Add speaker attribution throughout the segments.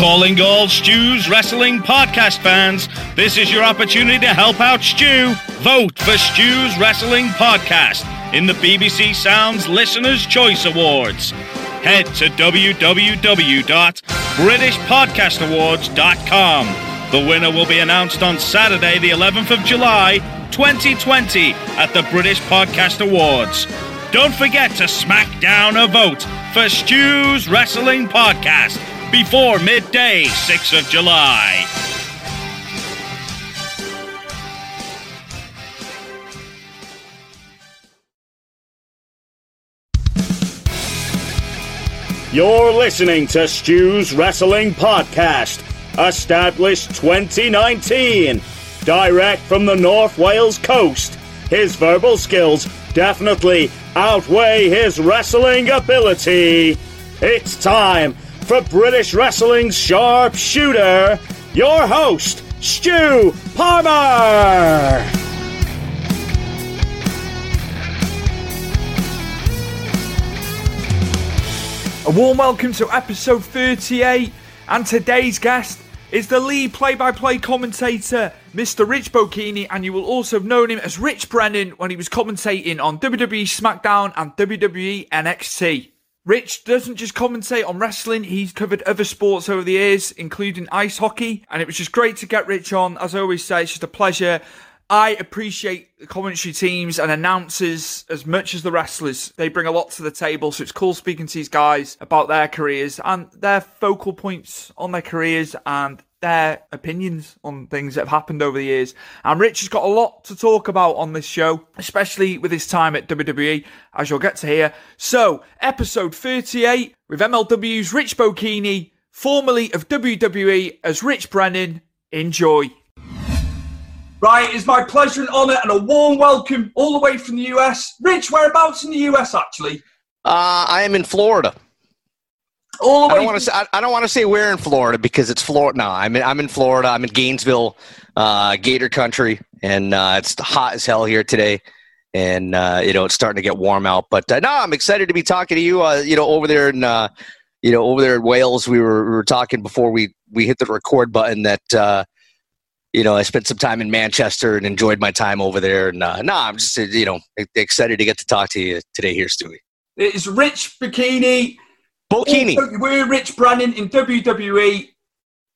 Speaker 1: Calling all Stu's Wrestling Podcast fans, this is your opportunity to help out Stu. Vote for Stu's Wrestling Podcast in the BBC Sounds Listener's Choice Awards. Head to www.britishpodcastawards.com. The winner will be announced on Saturday, the 11th of July, 2020, at the British Podcast Awards. Don't forget to smack down a vote for Stu's Wrestling Podcast before midday, 6th of July.
Speaker 2: You're listening to Stu's Wrestling Podcast, established 2019. Direct from the North Wales coast. His verbal skills definitely outweigh his wrestling ability. It's time for British Wrestling's sharp shooter, your host, Stu Palmer.
Speaker 3: A warm welcome to episode 38, and today's guest is the lead play by play commentator, Mr. Rich Bocchini, and you will also have known him as Rich Brennan when he was commentating on WWE SmackDown and WWE NXT. Rich doesn't just commentate on wrestling, he's covered other sports over the years, including ice hockey, and it was just great to get Rich on. As I always say, it's just a pleasure. I appreciate the commentary teams and announcers as much as the wrestlers. They bring a lot to the table, so it's cool speaking to these guys about their careers and their focal points on their careers and their opinions on things that have happened over the years. And Rich has got a lot to talk about on this show, especially with his time at WWE, as you'll get to hear. So, episode 38 with MLW's Rich Bocchini, formerly of WWE as Rich Brennan. Enjoy. Right, it's my pleasure and honour and a warm welcome all the way from the US. Rich, whereabouts in the US actually?
Speaker 4: Uh, I am in Florida.
Speaker 3: All the
Speaker 4: I
Speaker 3: way
Speaker 4: don't want to say I, I don't want to say where in Florida because it's Florida. No, I'm in, I'm in Florida. I'm in Gainesville, uh, Gator Country, and uh, it's hot as hell here today. And uh, you know it's starting to get warm out. But uh, no, I'm excited to be talking to you. Uh, you know over there in uh, you know over there in Wales, we were we were talking before we we hit the record button that. Uh, you know, I spent some time in Manchester and enjoyed my time over there. And uh, no, I'm just, uh, you know, excited to get to talk to you today here, Stewie.
Speaker 3: It's Rich Bikini.
Speaker 4: Bocchini.
Speaker 3: We're Rich Brennan in WWE,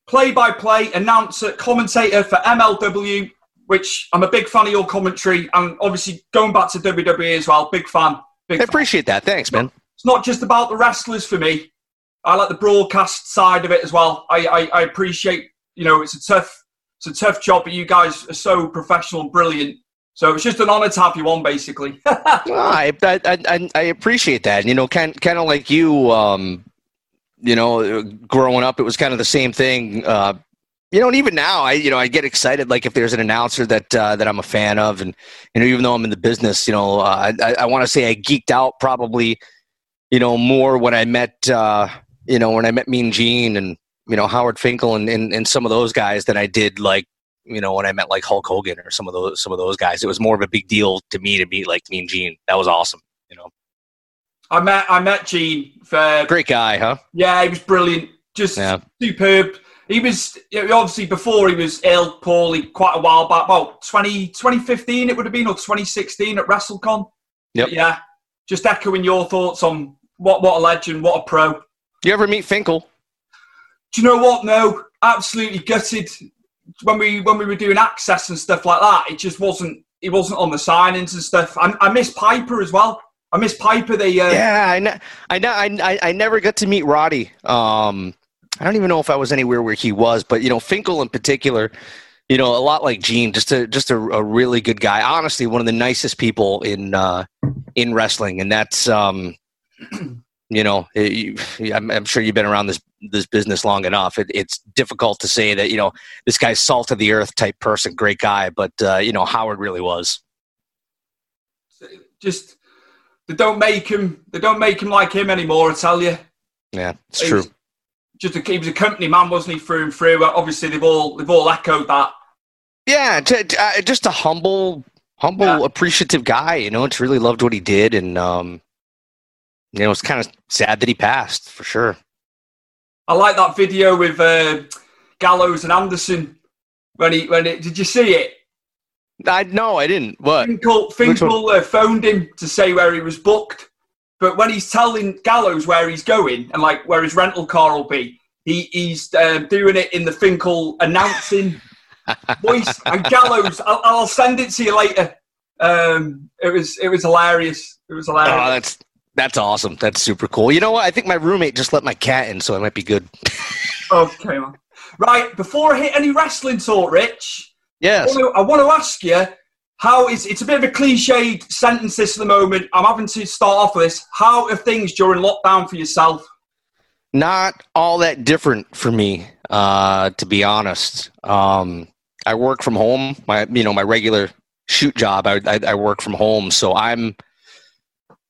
Speaker 3: play by play announcer, commentator for MLW, which I'm a big fan of your commentary. And obviously, going back to WWE as well, big fan. Big
Speaker 4: I
Speaker 3: fan.
Speaker 4: appreciate that. Thanks, man.
Speaker 3: It's not just about the wrestlers for me. I like the broadcast side of it as well. I, I, I appreciate, you know, it's a tough, it's a tough job, but you guys are so professional and brilliant. So it's just an honor to have you on, basically.
Speaker 4: Well, I, I, I, I appreciate that. You know, kind kind of like you. Um, you know, growing up, it was kind of the same thing. Uh, you know, and even now, I you know I get excited like if there's an announcer that uh, that I'm a fan of, and you know even though I'm in the business, you know, uh, I I want to say I geeked out probably, you know, more when I met uh, you know when I met Mean Gene and you know Howard Finkel and, and and some of those guys than I did like you know when I met like Hulk Hogan or some of those some of those guys. It was more of a big deal to me to meet like Mean Gene. That was awesome. You know.
Speaker 3: I met I met Gene. For,
Speaker 4: Great guy, huh?
Speaker 3: Yeah, he was brilliant. Just
Speaker 4: Yeah.
Speaker 3: superb. He was obviously before he was ill, poorly, quite a while back. Well, 20, 2015 it would have been, or 2016 at WrestleCon.
Speaker 4: Yep.
Speaker 3: But yeah, just echoing your thoughts on what what a legend, what a pro.
Speaker 4: You ever meet Finkel?
Speaker 3: Do you know what? No, absolutely gutted. When we when we were doing Axxess and stuff like that, it just wasn't. He wasn't on the signings and stuff. I, I miss Piper as well. I miss Piper. They uh,
Speaker 4: Yeah, I, ne- I, ne- I, I never got to meet Roddy. Um, I don't even know if I was anywhere where he was, but you know, Finkel in particular, you know, a lot like Gene, just a just a, a really good guy. Honestly, one of the nicest people in uh, in wrestling, and that's um, you know, it, you, I'm, I'm sure you've been around this this business long enough. It, it's difficult to say that you know this guy's salt of the earth type person, great guy, but uh, you know Howard really was.
Speaker 3: just they don't make him. They don't make him like him anymore. I tell you.
Speaker 4: Yeah, it's true.
Speaker 3: Just a, he was a company man, wasn't he? Through and through. Obviously, they've all they've all echoed that.
Speaker 4: Yeah, t- t- uh, just a humble, humble,
Speaker 3: Yeah.
Speaker 4: appreciative guy. You know, it's really loved what he did, and um, you know, it's kind of sad that he passed for sure.
Speaker 3: I like that video with uh, Gallows and Anderson when he when it. Did you see it?
Speaker 4: I no, I didn't. What?
Speaker 3: Finkel, Finkel uh, phoned him to say where he was booked, but when he's telling Gallows where he's going and like where his rental car will be, he, he's uh, doing it in the Finkel announcing voice. And Gallows, I'll, I'll send it to you later. Um, it was it was hilarious. It was
Speaker 4: Oh,
Speaker 3: hilarious.
Speaker 4: that's that's awesome. That's super cool. You know what? I think my roommate just let my cat in, so I might be good.
Speaker 3: okay, man. Right before I hit any wrestling talk, Rich. I
Speaker 4: Yes.
Speaker 3: want, to, I want to ask you how is it's a bit of a cliched sentence this at the moment. I'm having to start off with this. How are things during lockdown for yourself?
Speaker 4: Not all that different for me, uh, to be honest. Um, I work from home. My you know my regular shoot job. I I, I work from home, so I'm.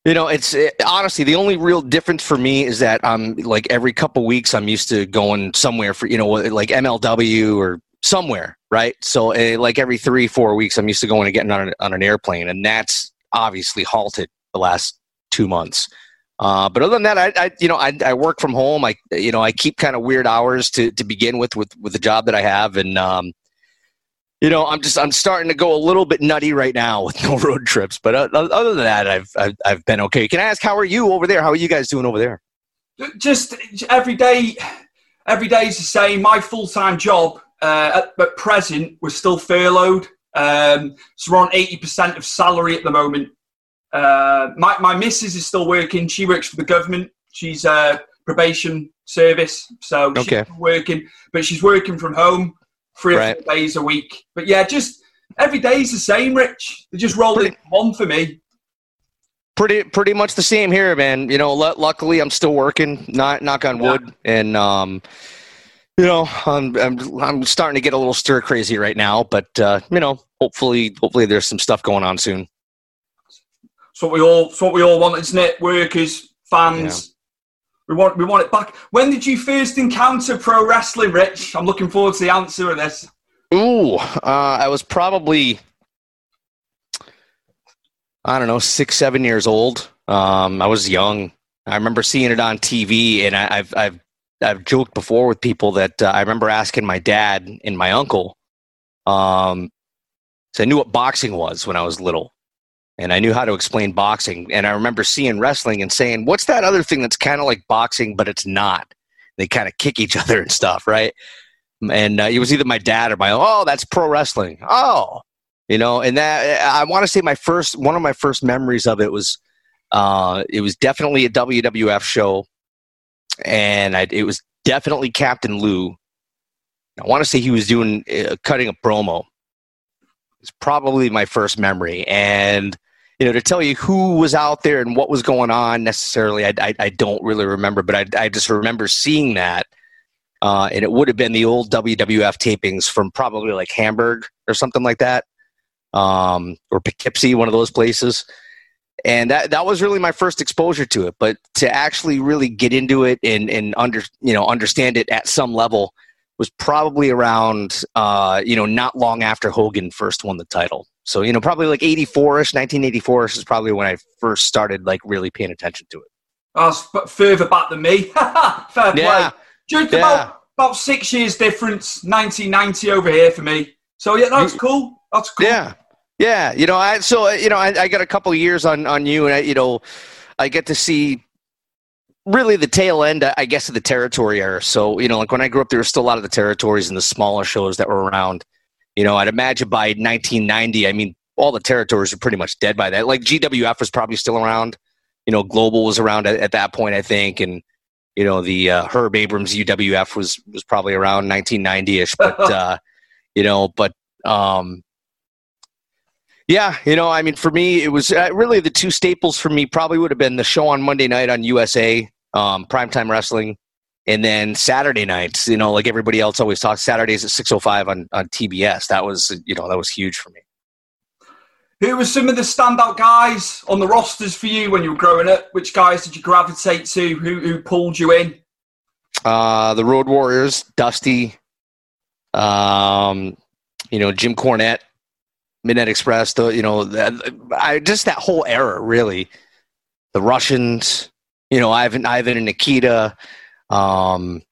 Speaker 4: You know, it's it, honestly the only real difference for me is that I'm like every couple weeks I'm used to going somewhere for you know like MLW or somewhere, right? So uh, like every three four weeks I'm used to going and getting on an, on an airplane, and that's obviously halted the last two months. Uh, but other than that, I, I you know I, I work from home. I you know I keep kind of weird hours to to begin with with with the job that I have, and um, you know I'm just I'm starting to go a little bit nutty right now with no road trips. But uh, other than that, I've, I've I've been okay. Can I ask how are you over there? How are you guys doing over there?
Speaker 3: Just every day, every day is the same. My full time job uh, at, at present we're still furloughed, um, so we're on eighty percent of salary at the moment. Uh, my my missus is still working. She works for the government. She's uh, probation service, so she's
Speaker 4: Okay.
Speaker 3: still working, but she's working from home three or four days a week. But yeah, just every day is the same. Rich, they just roll
Speaker 4: Pretty-
Speaker 3: one for me.
Speaker 4: Pretty pretty much the same here, man. You know, lu luckily I'm still working. Not knock on
Speaker 3: Yeah.
Speaker 4: wood, and um, you know I'm I'm I'm starting to get a little stir crazy right now. But uh, you know, hopefully hopefully there's some stuff going on soon.
Speaker 3: So what we all, what we all want, isn't it? Workers, fans. We want, we want it back. When did you first encounter pro wrestling, Rich? I'm looking forward to the answer of this.
Speaker 4: Ooh, uh, I was probably, I don't know, six, seven years old. Um, I was young. I remember seeing it on TV, and I, I've, I've, I've joked before with people that uh, I remember asking my dad and my uncle. Um, so I knew what boxing was when I was little, and I knew how to explain boxing. And I remember seeing wrestling and saying, "What's that other thing that's kind of like boxing, but it's not?" They kind of kick each other and stuff, right? and uh, it was either my dad or my oh that's pro wrestling oh you know and that i want to say my first one of my first memories of it was uh, it was definitely a wwf show and I, it was definitely captain lou i want to say he was doing uh, cutting a promo it's probably my first memory and you know to tell you who was out there and what was going on necessarily i, I, I don't really remember but I, I just remember seeing that uh, and it would have been the old WWF tapings from probably like Hamburg or something like that, um, or Poughkeepsie, one of those places. And that that was really my first exposure to it. But to actually really get into it and and under you know understand it at some level was probably around uh, you know not long after Hogan first won the title. So you know probably like 84ish, 1984ish is probably when I first started like really paying attention to it.
Speaker 3: That's further back than me. Fair play.
Speaker 4: Yeah. Yeah.
Speaker 3: about about six years difference. 1990 over here for me. So yeah, that's cool. That's cool.
Speaker 4: Yeah, yeah. You know, I so you know, I, I got a couple of years on on you, and I, you know, I get to see really the tail end, I guess, of the territory era. So you know, like when I grew up, there were still a lot of the territories and the smaller shows that were around. You know, I'd imagine by 1990, I mean, all the territories are pretty much dead by that. Like GWF was probably still around. You know, Global was around at, at that point, I think, and you know the uh, Herb Abrams UWF was was probably around 1990ish. But uh, you know, but um, yeah, you know, I mean, for me, it was uh, really the two staples for me probably would have been the show on Monday night on USA, um, primetime wrestling, and then Saturday nights. You know, like everybody else always talks, Saturdays at 6:05 on on TBS. That was you know that was huge for me.
Speaker 3: Who were some of the standout guys on the rosters for you when you were growing up? Which guys did you gravitate to? Who who pulled you in?
Speaker 4: Uh, the Road Warriors, Dusty, um, you know, Jim Cornette, Midnight Express, the, you know, the, I, just that whole era, really. The Russians, you know, Ivan, Ivan and Nikita. Um,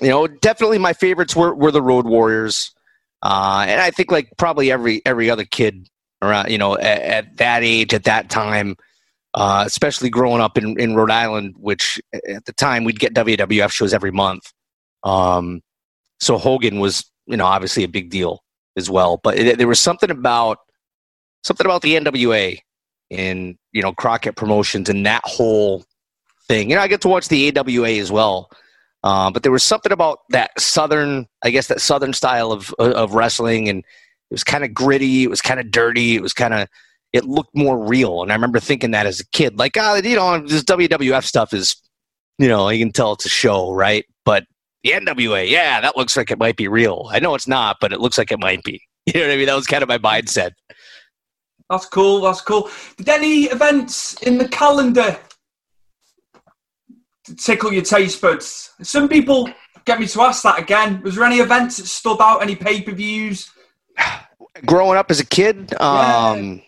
Speaker 4: you know, definitely my favorites were, were the Road Warriors. Uh, and I think like probably every, every other kid around, you know, at, at that age, at that time, uh, especially growing up in, in Rhode Island, which at the time we'd get WWF shows every month. Um, so Hogan was, you know, obviously a big deal as well. But it, there was something about something about the NWA and you know Crockett Promotions and that whole thing. You know, I get to watch the AWA as well. Uh, but there was something about that southern, I guess, that southern style of of wrestling, and it was kind of gritty. It was kind of dirty. It was kind of it looked more real. And I remember thinking that as a kid, like, ah, you know, this WWF stuff is, you know, you can tell it's a show, right? But the NWA, yeah, that looks like it might be real. I know it's not, but it looks like it might be. You know what I mean? That was kind of my mindset.
Speaker 3: That's cool. That's cool. Did any events in the calendar tickle your taste buds? Some people get me to ask that again. Was there any events that stood out? Any pay per views?
Speaker 4: Growing up as a kid, um,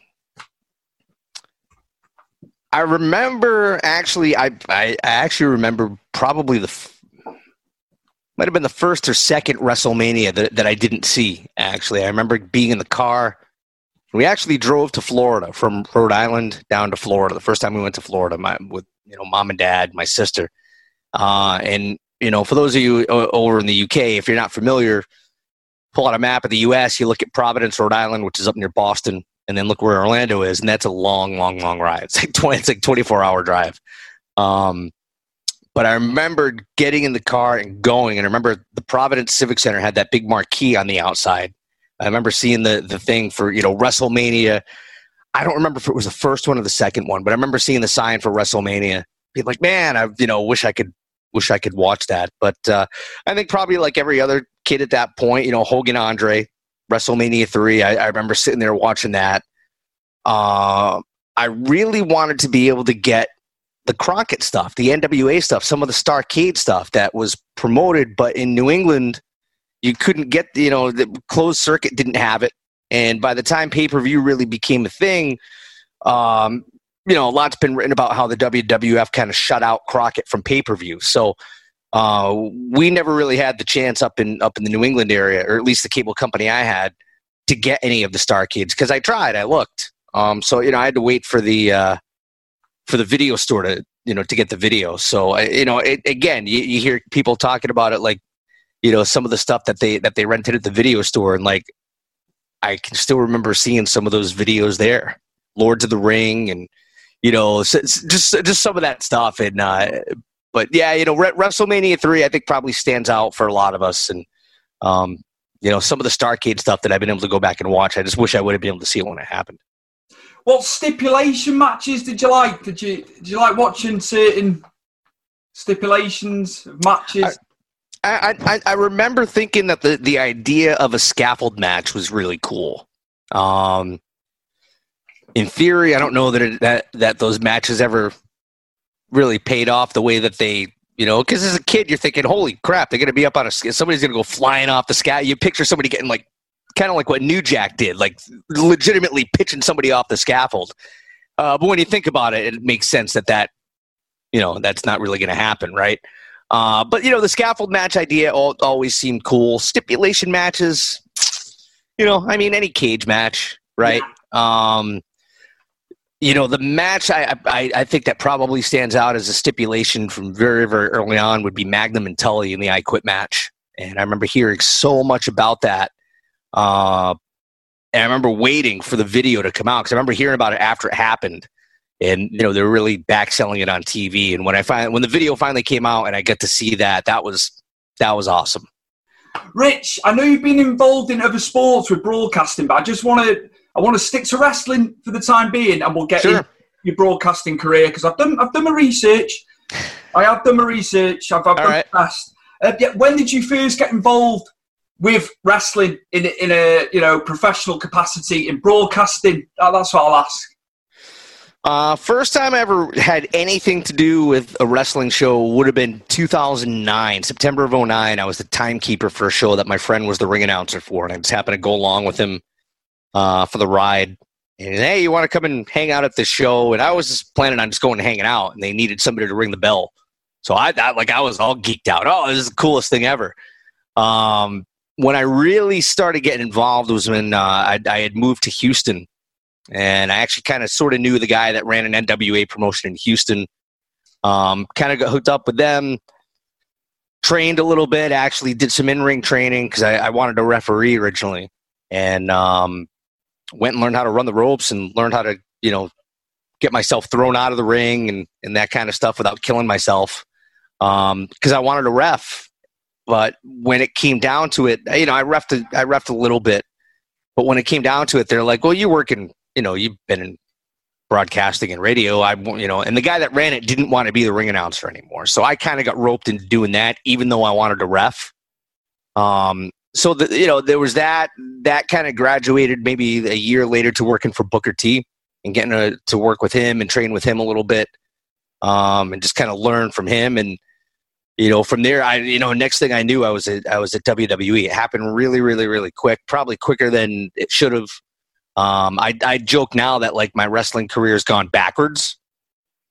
Speaker 4: I remember actually, I, I, I actually remember probably the f- might have been the first or second WrestleMania that, that I didn't see. Actually, I remember being in the car. We actually drove to Florida from Rhode Island down to Florida. The first time we went to Florida, my, with you know mom and dad, my sister, uh, and you know for those of you o- over in the UK, if you're not familiar, pull out a map of the U.S. You look at Providence, Rhode Island, which is up near Boston, and then look where Orlando is, and that's a long, long, long ride. It's like like twenty four hour drive. Um, but I remember getting in the car and going, and I remember the Providence Civic Center had that big marquee on the outside. I remember seeing the the thing for you know WrestleMania. I don't remember if it was the first one or the second one, but I remember seeing the sign for WrestleMania. Being like, man, I you know wish I could wish I could watch that. But uh, I think probably like every other kid at that point, you know, Hogan Andre, WrestleMania three. I, I remember sitting there watching that. Uh, I really wanted to be able to get the Crockett stuff, the NWA stuff, some of the Starcade stuff that was promoted, but in New England, you couldn't get, you know, the closed circuit didn't have it. And by the time pay per view really became a thing, um, you know, a lot's been written about how the WWF kind of shut out Crockett from pay per view. So uh, we never really had the chance up in up in the New England area, or at least the cable company I had, to get any of the Starcades because I tried, I looked. Um, so you know, I had to wait for the uh, for the video store to you know to get the video. So you know, it, again, you, you hear people talking about it like you know some of the stuff that they that they rented at the video store, and like I can still remember seeing some of those videos there, Lords of the Ring, and you know just just some of that stuff. And uh, but yeah, you know, Re- WrestleMania three I think probably stands out for a lot of us, and um, you know some of the Starcade stuff that I've been able to go back and watch. I just wish I would have been able to see it when it happened.
Speaker 3: What stipulation matches did you like? Did you did you like watching certain stipulations of matches?
Speaker 4: I, I, I remember thinking that the, the idea of a scaffold match was really cool. Um, in theory, I don't know that it, that that those matches ever really paid off the way that they, you know, because as a kid you're thinking, "Holy crap, they're going to be up on a somebody's going to go flying off the sky." You picture somebody getting like, kind of like what New Jack did, like legitimately pitching somebody off the scaffold. Uh, but when you think about it, it makes sense that that, you know, that's not really going to happen, right? Uh, but you know, the scaffold match idea always seemed cool. Stipulation matches, you know, I mean, any cage match, right? Yeah. Um, you know, the match I, I, I think that probably stands out as a stipulation from very very early on would be Magnum and Tully in the I Quit match, and I remember hearing so much about that. Uh, and I remember waiting for the video to come out because I remember hearing about it after it happened, and you know they're really back selling it on TV. And when I find when the video finally came out and I get to see that, that was that was awesome.
Speaker 3: Rich, I know you've been involved in other sports with broadcasting, but I just want to I want to stick to wrestling for the time being, and we'll get sure. your broadcasting career because I've done I've done my research. I have done my research. I've, I've done right. fast. Uh, yeah, when did you first get involved with wrestling in in a you know professional capacity in broadcasting? That's what I'll ask.
Speaker 4: Uh, first time I ever had anything to do with a wrestling show would have been 2009, September of 09. I was the timekeeper for a show that my friend was the ring announcer for, and I just happened to go along with him uh, for the ride. And hey, you want to come and hang out at the show? And I was just planning on just going and hanging out, and they needed somebody to ring the bell. So I thought, like, I was all geeked out. Oh, this is the coolest thing ever. Um, when I really started getting involved was when uh, I, I had moved to Houston, and I actually kind of sort of knew the guy that ran an NWA promotion in Houston. Um, kind of got hooked up with them, trained a little bit. Actually, did some in-ring training because I, I, wanted to referee originally, and um, went and learned how to run the ropes and learned how to, you know, get myself thrown out of the ring and, and that kind of stuff without killing myself. Because um, I wanted to ref. But when it came down to it, you know, I refed, a, I refed a little bit. But when it came down to it, they're like, well, you work in, you know, you've been in broadcasting and radio. I, you know, and the guy that ran it didn't want to be the ring announcer anymore. So I kind of got roped into doing that, even though I wanted to ref. Um, so the, you know there was that that kind of graduated maybe a year later to working for Booker T and getting to, to work with him and train with him a little bit um, and just kind of learn from him and you know from there I you know next thing I knew I was at, I was at WWE it happened really really really quick probably quicker than it should have um, I I joke now that like my wrestling career has gone backwards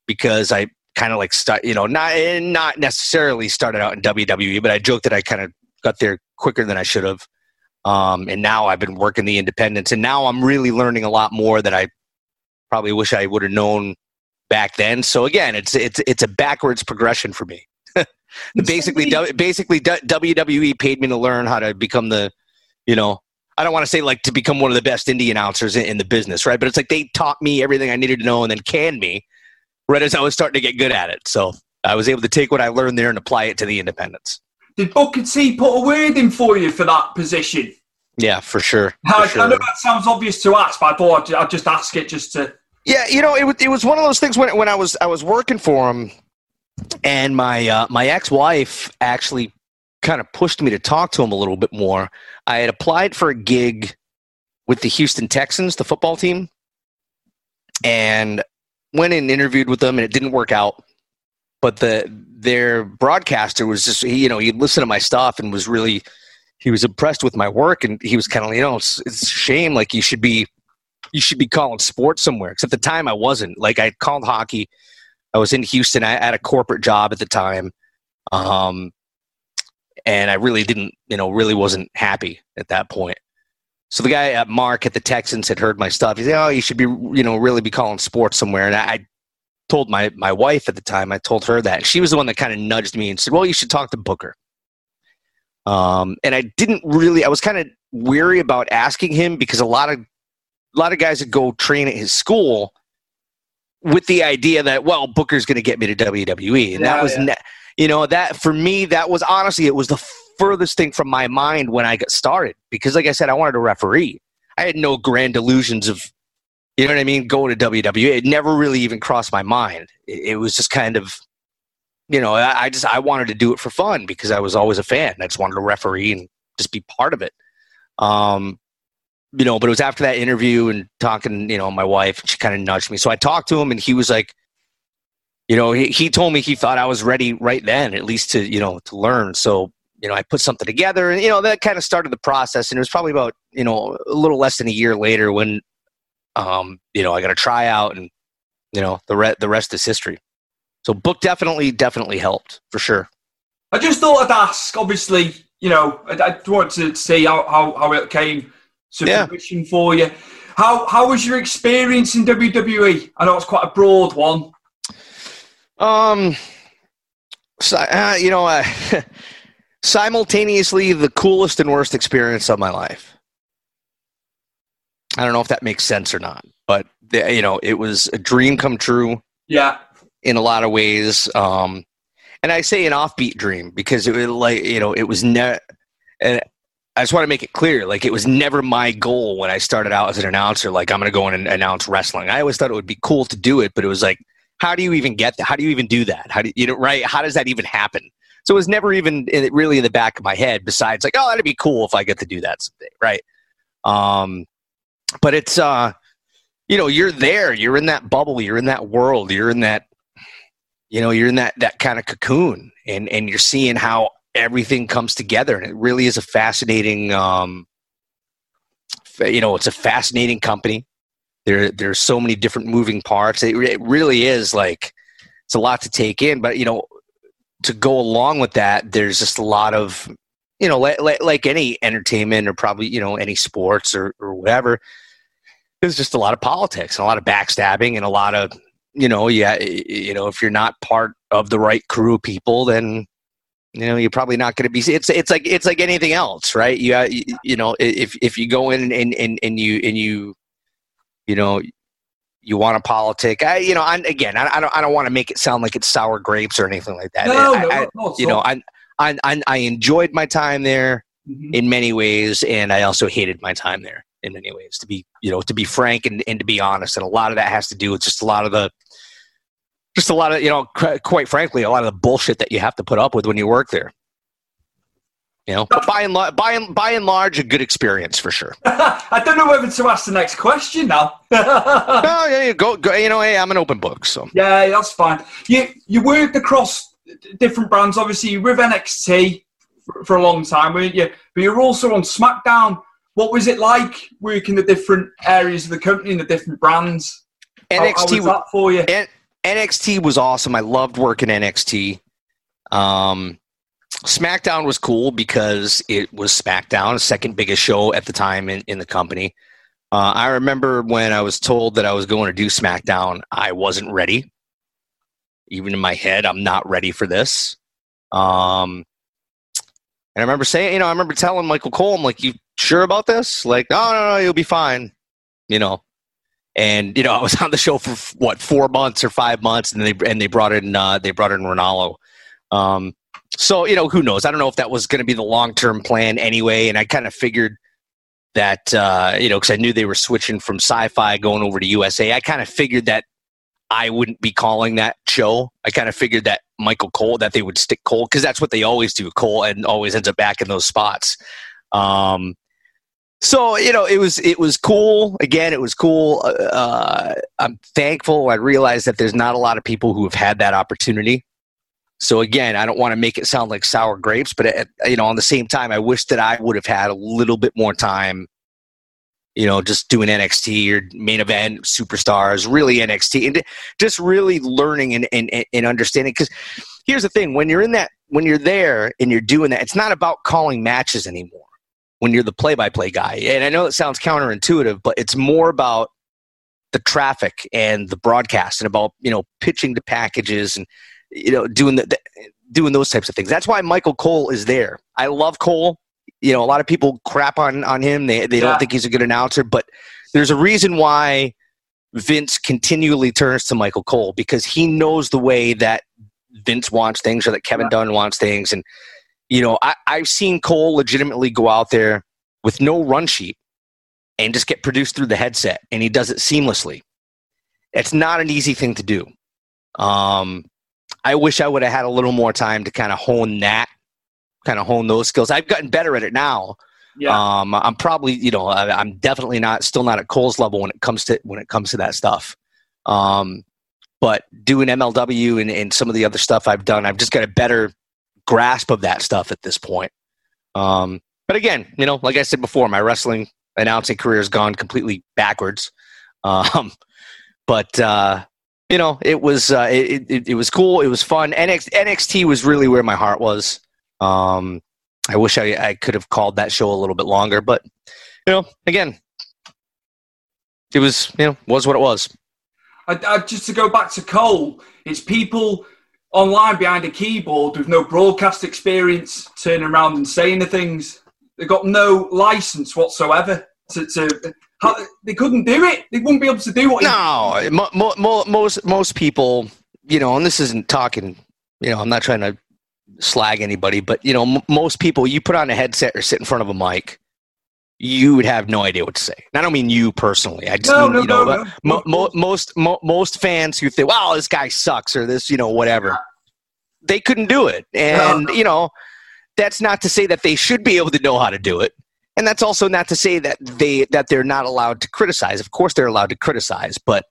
Speaker 4: because I kind of like start you know not not necessarily started out in WWE but I joke that I kind of got there quicker than I should have. Um, and now I've been working the independents, and now I'm really learning a lot more that I probably wish I would have known back then. So again, it's it's it's a backwards progression for me. basically, basically WWE paid me to learn how to become the, you know, I don't want to say like to become one of the best indie announcers in, in, the business, right? But it's like they taught me everything I needed to know and then canned me right as I was starting to get good at it. So I was able to take what I learned there and apply it to the independents.
Speaker 3: Did Booker T put a word in for you for that position?
Speaker 4: Yeah, for sure.
Speaker 3: For I, sure. I know that sounds obvious to ask, but I thought I'd, just ask it just to.
Speaker 4: Yeah, you know, it, it was one of those things when when I was I was working for him, and my uh, my ex wife actually kind of pushed me to talk to him a little bit more. I had applied for a gig with the Houston Texans, the football team, and went and interviewed with them, and it didn't work out. But the their broadcaster was just you know he listened to my stuff and was really he was impressed with my work and he was kind of you know it's, it's a shame like you should be you should be calling sports somewhere. Because at the time i wasn't. Like i called hockey. I was in houston. I had a corporate job at the time. Um, and i really didn't you know really wasn't happy at that point so the guy at mark at the texans had heard my stuff he said oh you should be you know really be calling sports somewhere and i told my my wife at the time. I told her that she was the one that kind of nudged me and said, "Well, you should talk to Booker." Um, and I didn't really. I was kind of weary about asking him because a lot of a lot of guys that go train at his school with the idea that well, Booker's going to get me to WWE, and yeah, that was, yeah. ne- you know, that for me that was honestly it was the furthest thing from my mind when I got started because, like I said, I wanted to referee. I had no grand illusions of you know what I mean? Going to WWE, it never really even crossed my mind. It, was just kind of, you know, I, I just I wanted to do it for fun because I was always a fan. I just wanted to referee and just be part of it. Um, you know, but it was after that interview and talking, you know, my wife, she kind of nudged me. So I talked to him and he was like, you know, he, he told me he thought I was ready right then, at least to, you know, to learn. So, you know, I put something together and, you know, that kind of started the process. And it was probably about, you know, a little less than a year later when, um, you know, I got a tryout and, you know, the, re- the rest is history. So book definitely, definitely helped for sure.
Speaker 3: I just thought I'd ask, obviously, you know, I, I wanted to see how, how, how it came to yeah. fruition for you. How, how was your experience in WWE? I know it's quite a broad one.
Speaker 4: Um, so, uh, you know, uh, simultaneously the coolest and worst experience of my life. I don't know if that makes sense or not, but you know, it was a dream come true.
Speaker 3: Yeah.
Speaker 4: In a lot of ways, um, and I say an offbeat dream because it was like you know it was never. And I just want to make it clear, like it was never my goal when I started out as an announcer. Like I'm going to go in and announce wrestling. I always thought it would be cool to do it, but it was like how do you even get that? How do you even do that? How do you know, right? How does that even happen? So it was never even really in the back of my head. Besides, like, oh, that'd be cool if I get to do that someday, right? Um, but it's uh, you know, you're there, you're in that bubble, you're in that world, you're in that, you know, you're in that that kind of cocoon, and and you're seeing how everything comes together, and it really is a fascinating, um, you know, it's a fascinating company. There, there's so many different moving parts. It, it really is like it's a lot to take in. But you know, to go along with that, there's just a lot of you know, like, like any entertainment or probably you know any sports or, or whatever. There's just a lot of politics and a lot of backstabbing and a lot of you know, yeah, you know, if you're not part of the right crew of people, then you know you're probably not going to be it's it's like it's like anything else right you uh, you, you know if if you go in and and, and you and you you know, you want a politic. I, you know, I, again, I, I don't, I don't want to make it sound like it's sour grapes or anything like that.
Speaker 3: No,
Speaker 4: I,
Speaker 3: no,
Speaker 4: I,
Speaker 3: no,
Speaker 4: you know, I, I, I enjoyed my time there mm-hmm. in many ways, and I also hated my time there in many ways. To be, you know, to be frank and, and to be honest, and a lot of that has to do with just a lot of the, just a lot of, you know, quite frankly, a lot of the bullshit that you have to put up with when you work there. You know, but by and, la- by, and, by and large, a good experience for sure.
Speaker 3: I don't know whether to ask the next question now.
Speaker 4: no, yeah, go, go. You know, hey, I'm an open book, so
Speaker 3: yeah, that's fine. You you worked across different brands. Obviously, you were with NXT for, for a long time, weren't you? But you're also on SmackDown. What was it like working the different areas of the company and the different brands?
Speaker 4: NXT how, how
Speaker 3: was that for you?
Speaker 4: N- NXT was awesome. I loved working NXT. Um, SmackDown was cool because it was SmackDown, second biggest show at the time in, in the company. Uh, I remember when I was told that I was going to do SmackDown, I wasn't ready. Even in my head, I'm not ready for this. Um, and I remember saying, you know, I remember telling Michael Cole, I'm like, you sure about this? Like, no, no, no, you'll be fine. You know, and you know, I was on the show for what four months or five months, and they and they brought in uh, they brought in Ranallo. Um, so you know who knows? I don't know if that was going to be the long term plan anyway and i kind of figured that uh, you know because i knew they were switching from Syfy going over to usa i kind of figured that i wouldn't be calling that show. I kind of figured that michael cole that they would stick cole because that's what they always do. Cole and always ends up back in those spots. Um, so you know it was it was cool. Again it was cool. Uh, i'm thankful. I realized that there's not a lot of people who have had that opportunity so again, I don't want to make it sound like sour grapes, but at, you know, on the same time, I wish that I would have had a little bit more time. You know, just doing NXT or main event superstars, really NXT, and just really learning and and, and understanding. Because here's the thing: when you're in that, when you're there and you're doing that, it's not about calling matches anymore. When you're the play-by-play guy, and I know it sounds counterintuitive, but it's more about the traffic and the broadcast and about you know pitching to packages and you know, doing the, the, doing those types of things. That's why Michael Cole is there. I love Cole. You know, a lot of people crap on on him. They they yeah. don't think he's a good announcer, but there's a reason why Vince continually turns to Michael Cole because he knows the way that Vince wants things or that Kevin yeah. Dunn wants things. And you know, I, I've seen Cole legitimately go out there with no run sheet and just get produced through the headset, and he does it seamlessly. It's not an easy thing to do. Um, I wish I would have had a little more time to kind of hone that, kind of hone those skills. I've gotten better at it now.
Speaker 3: Yeah.
Speaker 4: Um, I'm probably, you know, I, I'm definitely not, still not at Cole's level when it comes to when it comes to that stuff. Um, but doing MLW and, and some of the other stuff I've done, I've just got a better grasp of that stuff at this point. Um, but again, you know, like I said before, my wrestling announcing career has gone completely backwards. Um, but uh, you know, it was uh, it, it, it was cool. It was fun. NXT, NXT was really where my heart was. Um, I wish I, I could have called that show a little bit longer, but you know, again, it was you know was what it was.
Speaker 3: I, I, just to go back to Cole, it's people online behind a keyboard with no broadcast experience turning around and saying the things. They've got no license whatsoever to, to how, they couldn't do it. They wouldn't be able to do what.
Speaker 4: No, mo- mo- mo- most most people, you know, and this isn't talking. You know, I'm not trying to slag anybody, but you know, m- most people, you put on a headset or sit in front of a mic, you would have no idea what to say. And I don't mean you personally. I just
Speaker 3: No,
Speaker 4: mean,
Speaker 3: no,
Speaker 4: you know,
Speaker 3: no,
Speaker 4: mo- mo- most mo- most fans who think, "Wow, this guy sucks," or this, you know, whatever, they couldn't do it. And you know, that's not to say that they should be able to know how to do it. And that's also not to say that they that they're not allowed to criticize. Of course, they're allowed to criticize, but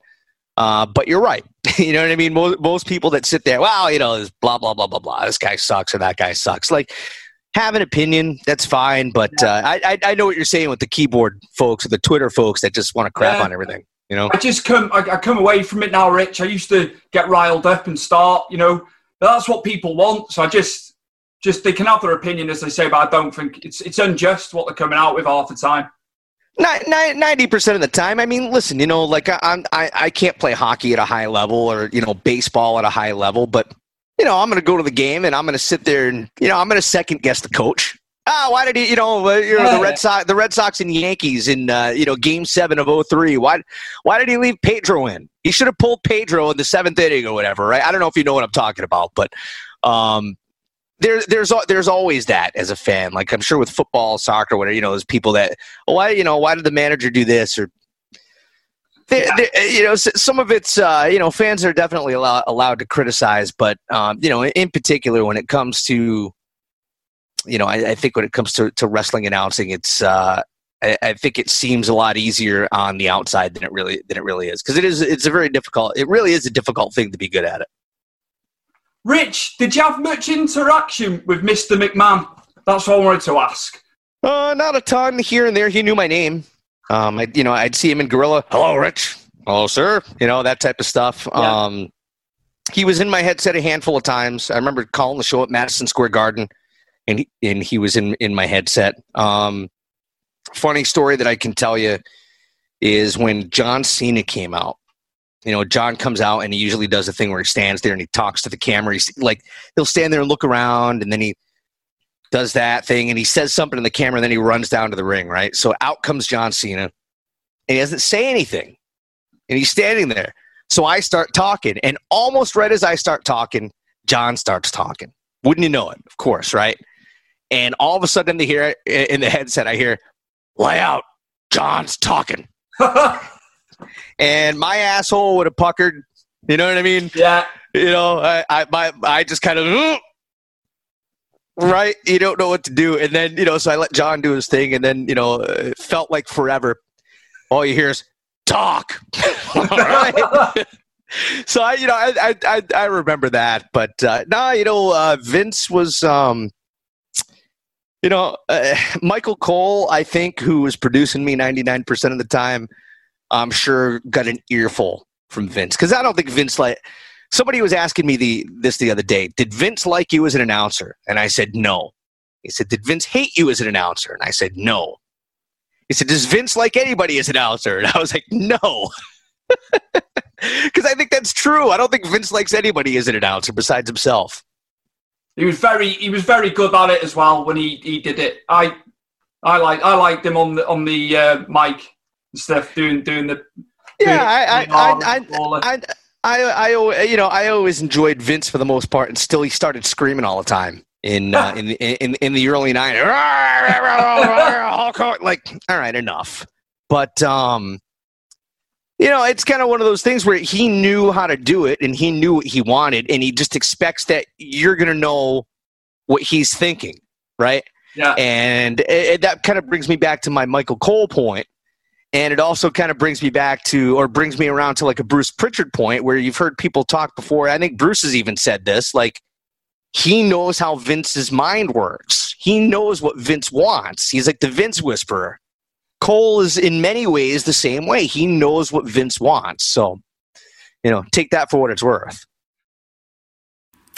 Speaker 4: uh, but you're right. you know what I mean? Most, most people that sit there, wow, you know, this blah blah blah blah blah. This guy sucks or that guy sucks. Like, have an opinion, that's fine. But uh, I, I I know what you're saying with the keyboard folks or the Twitter folks that just want to crap
Speaker 3: Yeah.
Speaker 4: on everything. You know?
Speaker 3: I just come, I, I come away from it now, Rich. I used to get riled up and start, you know, but that's what people want. So I just, just they can have their opinion as they say, but I don't think it's it's unjust what they're coming out with half the time.
Speaker 4: Ninety percent of the time, I mean, listen, you know, like I, I'm, I, I can't play hockey at a high level or you know baseball at a high level, but you know, I'm going to go to the game and I'm going to sit there and you know, I'm going to second guess the coach. Ah, why did he? You know, uh, you know the Red Sox, the Red Sox and Yankees in uh, you know Game Seven of 03. Why, why did he leave Pedro in? He should have pulled Pedro in the seventh inning or whatever, right? I don't know if you know what I'm talking about, but um, there, there's there's always that as a fan. Like I'm sure with football, soccer, whatever, you know, there's people that oh, why you know why did the manager do this or they, they- you know some of it's uh, you know fans are definitely allow, allowed to criticize, but um, you know in particular when it comes to you know I, I think when it comes to, to wrestling announcing, it's uh, I, I think it seems a lot easier on the outside than it really than it really is because it is it's a very difficult it really is a difficult thing to be good at it.
Speaker 3: Rich, did you have much interaction with Mr. McMahon? That's what I wanted to ask.
Speaker 4: Uh, not a ton here and there. He knew my name. Um, I, you know, I'd see him in Gorilla. Hello, Rich. Hello, sir. You know that type of stuff.
Speaker 3: Yeah.
Speaker 4: Um, he was in my headset a handful of times. I remember calling the show at Madison Square Garden, and he, and he was in in my headset. Um, funny story that I can tell you is when John Cena came out. You know, John comes out and he usually does a thing where he stands there and he talks to the camera. He's like, he'll stand there and look around, and then he does that thing and he says something in the camera and then he runs down to the ring, right? So out comes John Cena and he doesn't say anything. And he's standing there. So I start talking and almost right as I start talking, John starts talking. Wouldn't you know it? Of course, right? And all of a sudden in the hear in the headset I hear, "Lay out. John's talking." And my asshole would have puckered. You know what I mean?
Speaker 3: yeah,
Speaker 4: you know, I, I, my, I just kind of, right? You don't know what to do. And then, you know, so I let John do his thing. And then, you know, it felt like forever. All you hear is talk. So I, you know, I, I, I, I remember that. But, uh, nah, you know, uh, Vince was, um, you know, uh, Michael Cole, I think, who was producing me 99% of the time, I'm sure got an earful from Vince. Because I don't think Vince like somebody was asking me the this the other day. Did Vince like you as an announcer? And I said no. He said, Did Vince hate you as an announcer? And I said no. He said, Does Vince like anybody as an announcer? And I was like, No. Because I think that's true. I don't think Vince likes anybody as an announcer besides himself.
Speaker 3: he was very he was very good at it as well when he, he did it. I I like I liked him on the on the uh, mic stuff doing doing the
Speaker 4: Yeah, I,
Speaker 3: doing the arm
Speaker 4: I,
Speaker 3: and all that.
Speaker 4: I, I, I, I, you know, I always enjoyed Vince for the most part, and still he started screaming all the time in uh, in, the, in in the early nineties. like, all right, enough. But um, you know, it's kind of one of those things where he knew how to do it and he knew what he wanted, and he just expects that you're going to know what he's thinking, right?
Speaker 3: Yeah.
Speaker 4: And it, it- that kind of brings me back to my Michael Cole point, and it also kind of brings me back to, or brings me around to like a Bruce Pritchard point, where you've heard people talk before. I think Bruce has even said this, like he knows how Vince's mind works. He knows what Vince wants. He's like the Vince whisperer. Cole is in many ways the same way. He knows what Vince wants. So, you know, take that for what it's worth.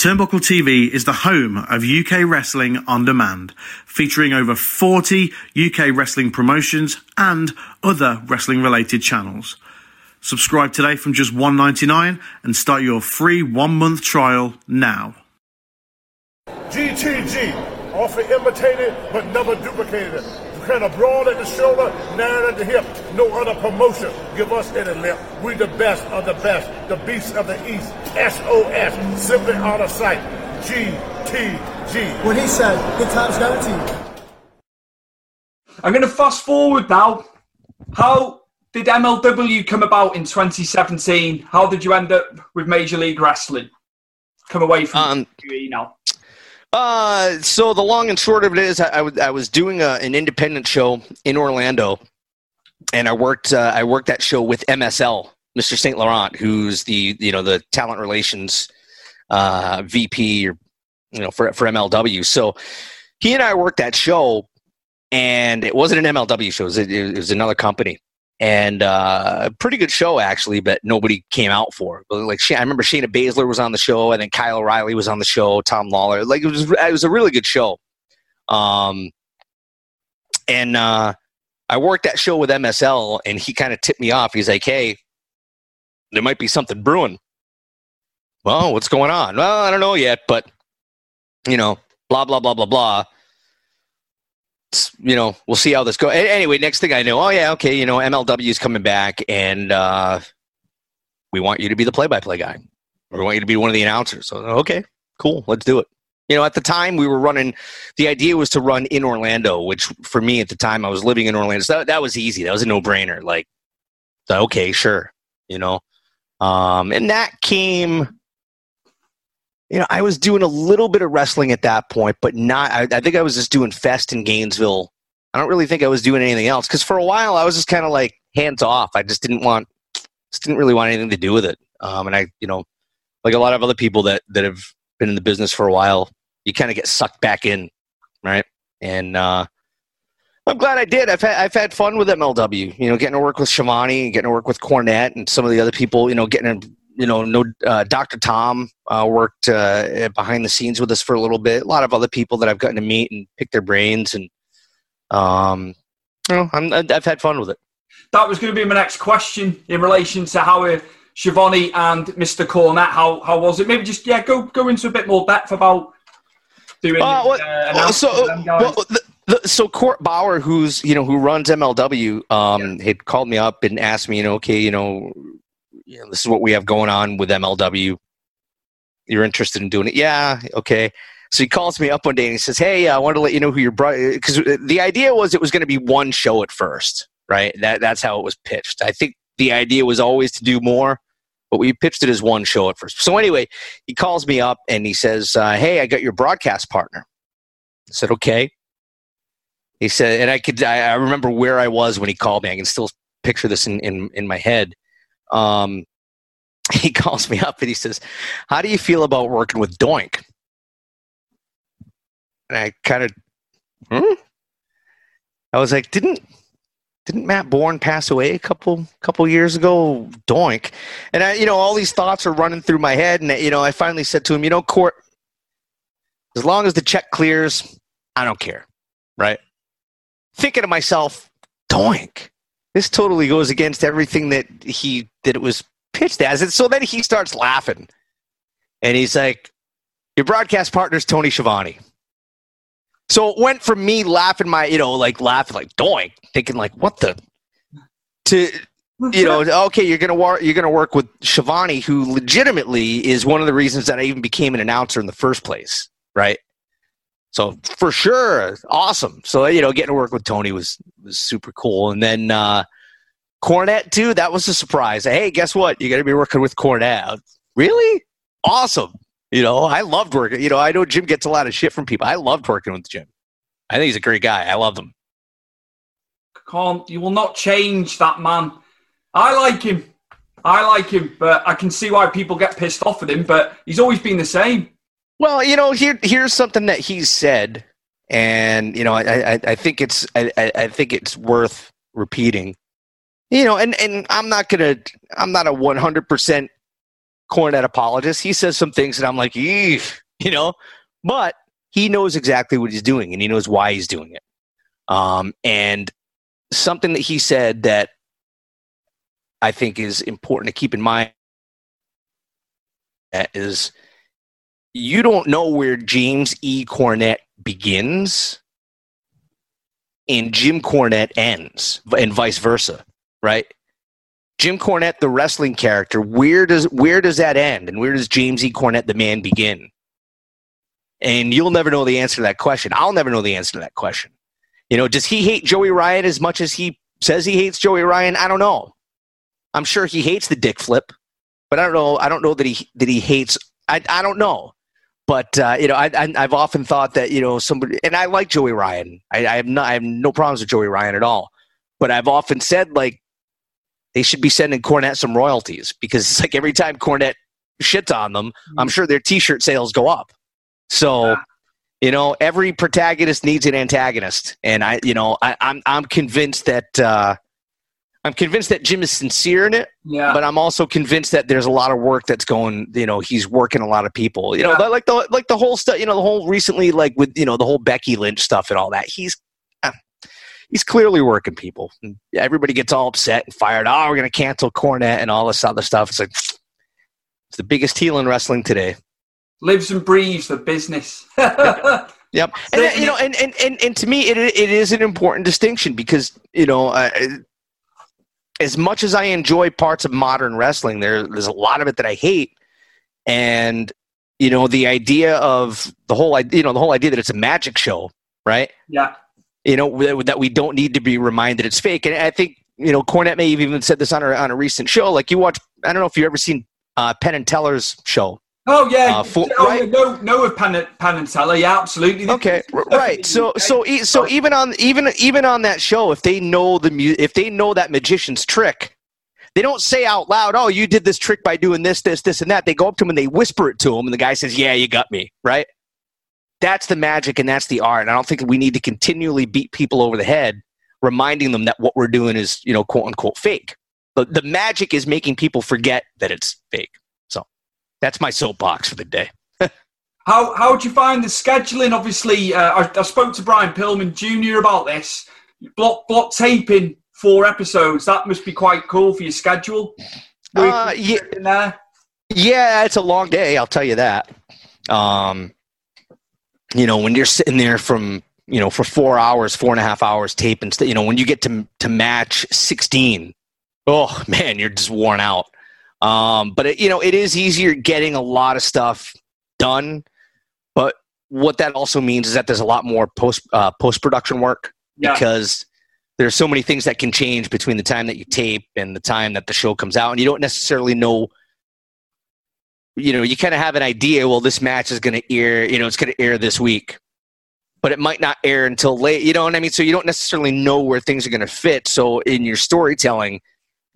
Speaker 5: Turnbuckle TV is the home of UK Wrestling on Demand, featuring over 40 UK wrestling promotions and other wrestling related channels. Subscribe today from just $1.99 and start your free one month trial now.
Speaker 6: GTG, often imitated but never duplicated. Kind of broad at the shoulder, narrow at the hip. No other promotion. Give us any lip. We the best of the best. The beast of the east. SOS, simply out of sight. GTG.
Speaker 7: What he said, good times guaranteed.
Speaker 3: I'm going to fast forward now. How did MLW come about in 2017? How did you end up with Major League Wrestling? Come away from
Speaker 4: Um,
Speaker 3: WWE now.
Speaker 4: Uh, so the long and short of it is, I, I was- I was doing a, an independent show in Orlando, and I worked uh, I worked that show with MSL, Mr. Saint Laurent, who's the you know the talent relations uh, VP or you know for for MLW. So he and I worked that show, and it wasn't an MLW show; it was, it was another company. And uh, a pretty good show actually, but nobody came out for. it. Like I remember Shayna Baszler was on the show, and then Kyle O'Reilly was on the show, Tom Lawlor. Like it was, it was a really good show. Um, and uh, I worked that show with MSL, and he kind of tipped me off. He's like, "Hey, there might be something brewing." Well, what's going on? Well, I don't know yet, but you know, blah blah blah blah blah. You know, we'll see how this goes. Anyway, next thing I know, oh yeah, okay, you know, MLW is coming back, and uh, we want you to be the play-by-play guy, we want you to be one of the announcers. So, okay, cool, let's do it. You know, at the time we were running, the idea was to run in Orlando, which for me at the time I was living in Orlando, so that, that was easy. That was a no-brainer. Like, okay, sure, you know, um, and that came you know, I was doing a little bit of wrestling at that point, but not. I, I think I was just doing Fest in Gainesville. I don't really think I was doing anything else because for a while I was just kind of like hands off. I just didn't want, just didn't really want anything to do with it. Um, and I, you know, like a lot of other people that that have been in the business for a while, you kind of get sucked back in, right? And uh, I'm glad I did. I've had I've had fun with MLW. You know, getting to work with Schiavone, getting to work with Cornette, and some of the other people. You know, getting to you know, no, uh, Dr. Tom uh, worked uh, behind the scenes with us for a little bit. A lot of other people that I've gotten to meet and pick their brains, and um, you know, I'm, I've had fun with it.
Speaker 3: That was going to be my next question in relation to how uh, Schiavone and Mr. Cornette. How how was it? Maybe just yeah, go go into a bit more depth about doing.
Speaker 4: Uh, what-
Speaker 3: uh,
Speaker 4: well, so,
Speaker 3: them guys.
Speaker 4: well, the, the, so Court Bauer, who's you know who runs MLW, um, had called me up and asked me, you know, okay, you know, you know, this is what we have going on with MLW. You're interested in doing it? Yeah, okay. So he calls me up one day and he says, "Hey, I want to let you know who your brother." Because the idea was it was going to be one show at first, right? That that's how it was pitched. I think the idea was always to do more, but we pitched it as one show at first. So anyway, he calls me up and he says, uh, "Hey, I got your broadcast partner." I said, "Okay." He said, and I could I, I remember where I was when he called me. I can still picture this in in, in my head. Um, he calls me up and he says, "How do you feel about working with Doink?" And I kind of, hmm? I was like, "Didn't didn't Matt Borne pass away a couple couple years ago?" Doink, and I, you know, all these thoughts are running through my head, and you know, I finally said to him, "You know, Court, as long as the check clears, I don't care." Right? Thinking to myself, Doink this totally goes against everything that he that it was pitched as. And so then he starts laughing, and he's like, "Your broadcast partner's Tony Schiavone." So it went from me laughing my, you know, like laughing like doink, thinking like, "What the," to you know, okay, you're gonna work, you're gonna work with Schiavone, who legitimately is one of the reasons that I even became an announcer in the first place, right? So for sure, awesome. So you know, getting to work with Tony was was super cool. And then uh, too. That was a surprise. Hey, guess what? You're to be working with Cornette. Really? Awesome. You know, I loved working. You know, I know Jim gets a lot of shit from people. I loved working with Jim. I think he's a great guy. I love him.
Speaker 3: Can't you will not change that man. I like him. I like him, but I can see why people get pissed off with him. But he's always been the same.
Speaker 4: Well, you know, here here's something that he's said, and you know, I I, I think it's I, I think it's worth repeating. You know, and and I'm not gonna I'm not a 100 percent Cornette apologist. He says some things that I'm like, eee you know, but he knows exactly what he's doing and he knows why he's doing it. Um, and something that he said that I think is important to keep in mind is you don't know where James E. Cornette begins and Jim Cornette ends, and vice versa, right? Jim Cornette, the wrestling character, where does where does that end, and where does James E. Cornette, the man, begin? And you'll never know the answer to that question. I'll never know the answer to that question. You know, does he hate Joey Ryan as much as he says he hates Joey Ryan? I don't know. I'm sure he hates the dick flip, but I don't know. I don't know that he that he hates. I I don't know. But uh, you know, I, I have often thought that you know somebody, and I like Joey Ryan. I, I have no I have no problems with Joey Ryan at all. But I've often said like they should be sending Cornette some royalties because it's like every time Cornette shits on them, I'm mm. sure their T-shirt sales go up. So, you know, every protagonist needs an antagonist, and I, you know, I, am I'm, I'm convinced that uh, I'm convinced that Jim is sincere in it.
Speaker 3: Yeah.
Speaker 4: But I'm also convinced that there's a lot of work that's going. You know, he's working a lot of people. You know, like the like the whole stuff. You know, the whole recently, like with you know the whole Becky Lynch stuff and all that. He's he's clearly working people. Everybody gets all upset and fired. Oh, we're going to cancel Cornette and all this other stuff. It's like it's the biggest heel in wrestling today.
Speaker 3: Lives and breathes the business.
Speaker 4: yep. yep. And you know, and, and, and, and to me, it it is an important distinction because you know. Uh, as much as I enjoy parts of modern wrestling, there, there's a lot of it that I hate. And, you know, the idea of the whole, you know, the whole idea that it's a magic show, right?
Speaker 3: Yeah
Speaker 4: you know that we don't need to be reminded it's fake. And I think you know Cornette may have even said this on a on a recent show. Like you watch, I don't know if you've ever seen uh, Penn and Teller's show.
Speaker 3: Oh yeah, uh, for, oh, right? no, no, of Penn, Penn and Teller, yeah, absolutely.
Speaker 4: Okay, right. So, so, so even on even even on that show, if they know the mu- if they know that magician's trick, they don't say out loud, "Oh, you did this trick by doing this, this, this, and that." They go up to him and they whisper it to him, and the guy says, "Yeah, you got me." Right? that's the magic and that's the art. And I don't think we need to continually beat people over the head, reminding them that what we're doing is, you know, quote unquote fake. But the magic is making people forget that it's fake. That's my soapbox for the day.
Speaker 3: how how would you find the scheduling? Obviously, uh, I, I, spoke to Brian Pillman Jr. about this. Block block taping four episodes. That must be quite cool for your schedule.
Speaker 4: Uh, yeah, yeah, it's a long day. I'll tell you that. Um, you know, when you're sitting there from, you know, for four hours, four and a half hours tape and, you know, when you get to, to match 16, oh man, you're just worn out. Um, but it, you know, it is easier getting a lot of stuff done. But what that also means is that there's a lot more post, uh, post production work yeah. because there's so many things that can change between the time that you tape and the time that the show comes out. And you don't necessarily know you know, you kind of have an idea, well, this match is going to air, you know, it's going to air this week, but it might not air until late. You know what I mean? So you don't necessarily know where things are going to fit. So in your storytelling,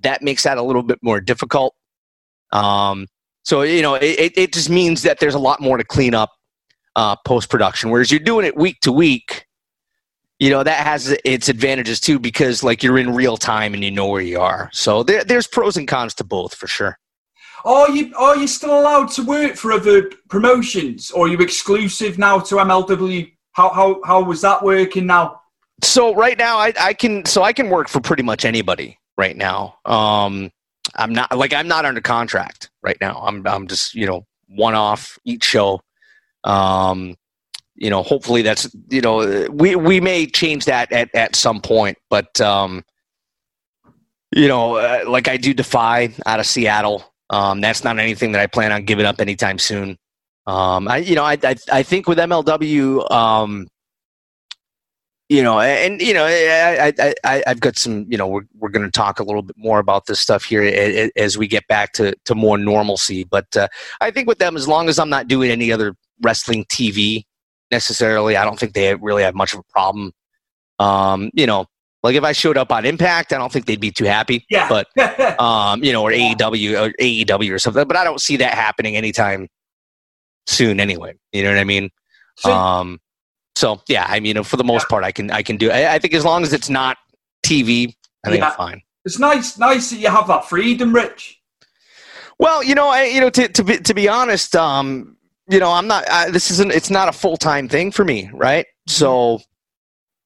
Speaker 4: that makes that a little bit more difficult. Um, so, you know, it, it just means that there's a lot more to clean up uh, post production. Whereas you're doing it week to week, you know, that has its advantages too because, like, you're in real time and you know where you are. So there, there's pros and cons to both for sure.
Speaker 3: Are you are you still allowed to work for other promotions, or are you exclusive now to MLW? How how how was that working now?
Speaker 4: So right now, I, I can so I can work for pretty much anybody right now. Um, I'm not like I'm not under contract right now. I'm I'm just you know one off each show. Um, you know, hopefully that's you know we we may change that at at some point, but um, you know, uh, like I do Defy out of Seattle. Um, that's not anything that I plan on giving up anytime soon. Um, I, you know, I, I, I think with MLW, um, you know, and you know, I, I, I, I've got some, you know, we're, we're going to talk a little bit more about this stuff here as we get back to, to more normalcy. But uh, I think with them, as long as I'm not doing any other wrestling TV necessarily, I don't think they really have much of a problem. Um, you know, like if I showed up on Impact, I don't think they'd be too happy.
Speaker 3: Yeah.
Speaker 4: But um, you know, or AEW or AEW or something. But I don't see that happening anytime soon anyway. You know what I mean? So, um so yeah, I mean, for the most part, I can I can do. I, I think as long as it's not TV, I think yeah. I'm fine.
Speaker 3: It's nice, nice that you have that freedom, Rich.
Speaker 4: Well, you know, I, you know, to to be, to be honest, um, you know, I'm not. I, this isn't. It's not a full time thing for me, right? So,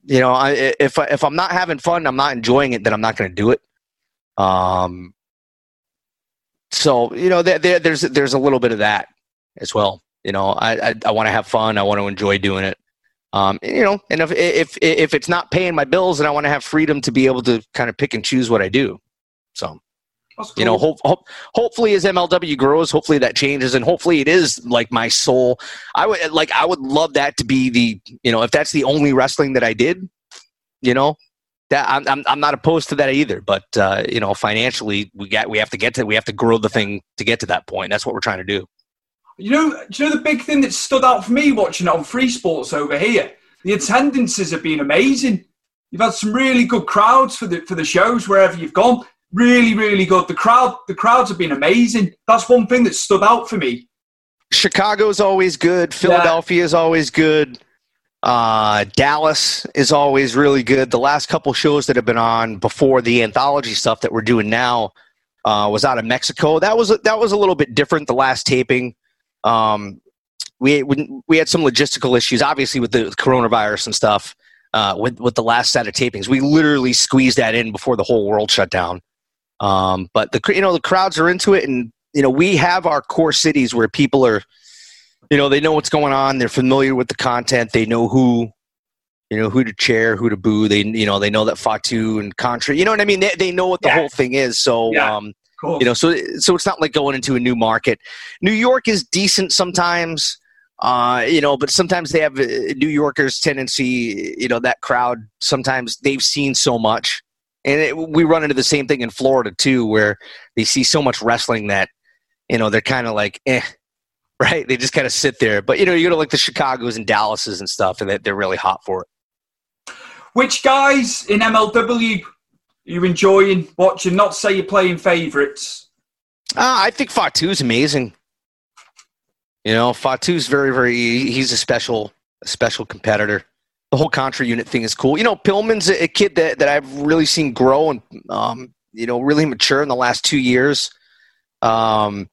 Speaker 4: you know, I, if if I'm not having fun, I'm not enjoying it, then I'm not going to do it. Um. So you know, there, there, there's there's a little bit of that as well. You know, I I, I want to have fun. I want to enjoy doing it. Um, you know, and if if if it's not paying my bills, then I want to have freedom to be able to kind of pick and choose what I do. So, cool. you know, hope, hope, hopefully as MLW grows, hopefully that changes, and hopefully it is like my soul. I would like I would love that to be the you know if that's the only wrestling that I did, you know, that I'm I'm, I'm not opposed to that either. But uh, you know, financially we got we have to get to we have to grow the thing to get to that point. That's what we're trying to do.
Speaker 3: You know, do you know the big thing that stood out for me watching it on Free Sports over here? The attendances have been amazing. You've had some really good crowds for the for the shows wherever you've gone. Really, really good. The crowd, the crowds have been amazing. That's one thing that stood out for me.
Speaker 4: Chicago's always good. Philadelphia is always good. Uh, Dallas is always really good. The last couple shows that have been on before the anthology stuff that we're doing now uh, was out of Mexico. That was that was a little bit different. The last taping um, we we had some logistical issues, obviously with the coronavirus and stuff. Uh, with with the last set of tapings, we literally squeezed that in before the whole world shut down. Um, but the you know the crowds are into it, and you know we have our core cities where people are, you know, they know what's going on. They're familiar with the content. They know who, you know, who to cheer, who to boo. They you know they know that Fatu and Contra. You know what I mean? They they know what the yeah. whole thing is. So yeah. um, Cool. You know, so so it's not like going into a new market. New York is decent sometimes, uh, you know, but sometimes they have uh, New Yorkers' tendency. You know, that crowd sometimes they've seen so much, and it, we run into the same thing in Florida too, where they see so much wrestling that you know they're kind of like, eh, right? They just kind of sit there. But you know, you go to like the Chicago's and Dallases and stuff, and they're really hot for it.
Speaker 3: Which guys in MLW you enjoying watching? Not say you're playing favourites.
Speaker 4: Uh, I think Fatu's amazing. You know, Fatu's very, very. He's a special, a special competitor. The whole contra unit thing is cool. You know, Pillman's a, a kid that, that I've really seen grow and um, you know really mature in the last two years. Um,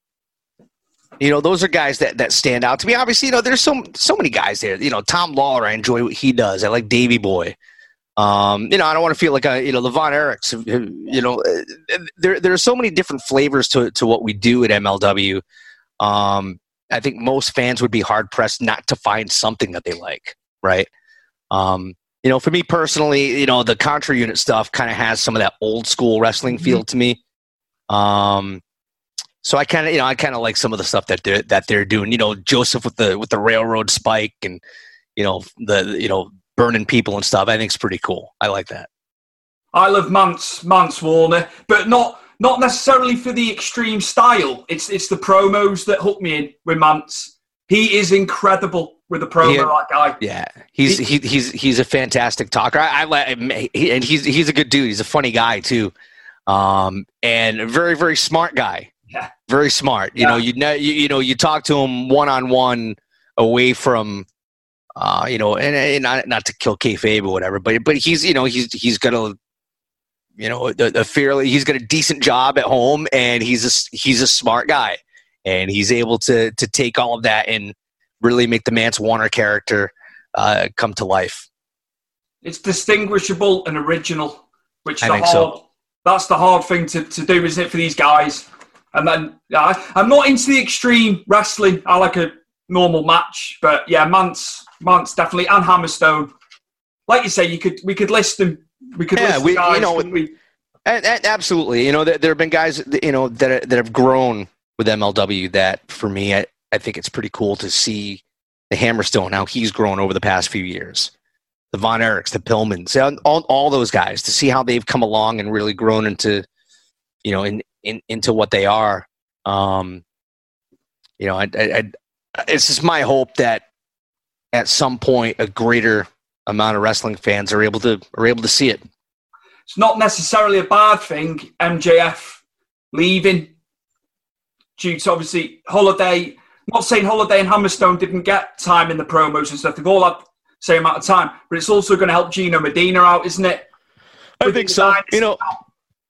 Speaker 4: you know, those are guys that, that stand out to me. Obviously, you know, there's so so many guys there. You know, Tom Lawlor, I enjoy what he does. I like Davy Boy. Um, you know, I don't want to feel like a, you know, the Von Erichs, you know, there, there are so many different flavors to, to what we do at MLW. Um, I think most fans would be hard pressed not to find something that they like. Right. Um, you know, for me personally, you know, the contra unit stuff kind of has some of that old school wrestling feel mm-hmm. to me. Um, so I kind of, you know, I kind of like some of the stuff that they're that they're doing. You know, Joseph with the with the railroad spike, and you know the you know burning people and stuff. I think it's pretty cool. I like that.
Speaker 3: I love Mance Mance Warner, but not not necessarily for the extreme style. It's it's the promos that hook me in with Mance. He is incredible with the promo, yeah, that guy.
Speaker 4: Yeah, he's he, he's he's a fantastic talker. I, I like, and he's he's a good dude. He's a funny guy too, um, and a very very smart guy.
Speaker 3: Yeah,
Speaker 4: very smart. You yeah. know, you know, you, you know, you talk to him one on one away from uh, you know, and, and, not not to kill kayfabe or whatever, but but he's you know he's he's got a you know a, a fairly he's got a decent job at home and he's a he's a smart guy and he's able to to take all of that and really make the Mance Warner character uh, come to life.
Speaker 3: It's distinguishable and original, which
Speaker 4: I
Speaker 3: the
Speaker 4: hard,
Speaker 3: so. that's the hard thing to, to do, isn't it, for these guys? And then I, I'm not into the extreme wrestling. I like a normal match, but yeah, Mance Mance definitely, and Hammerstone. Like you say, you could we could list them. We could yeah, list we, guys, you know, we?
Speaker 4: absolutely. You know, there, there have been guys you know that that have grown with MLW. That for me, I, I think it's pretty cool to see the Hammerstone how he's grown over the past few years. the Von Erichs, the Pillmans, all, all those guys to see how they've come along and really grown into, you know, in, in into what they are. Um, you know, I, I, I, it's just my hope that at some point a greater amount of wrestling fans are able to are able to see it.
Speaker 3: It's not necessarily a bad thing. MJF leaving due to obviously Holliday. Not saying Holliday and Hammerstone didn't get time in the promos and stuff. They've all had same amount of time, but it's also going to help Gino Medina out, isn't it?
Speaker 4: I think so. You know,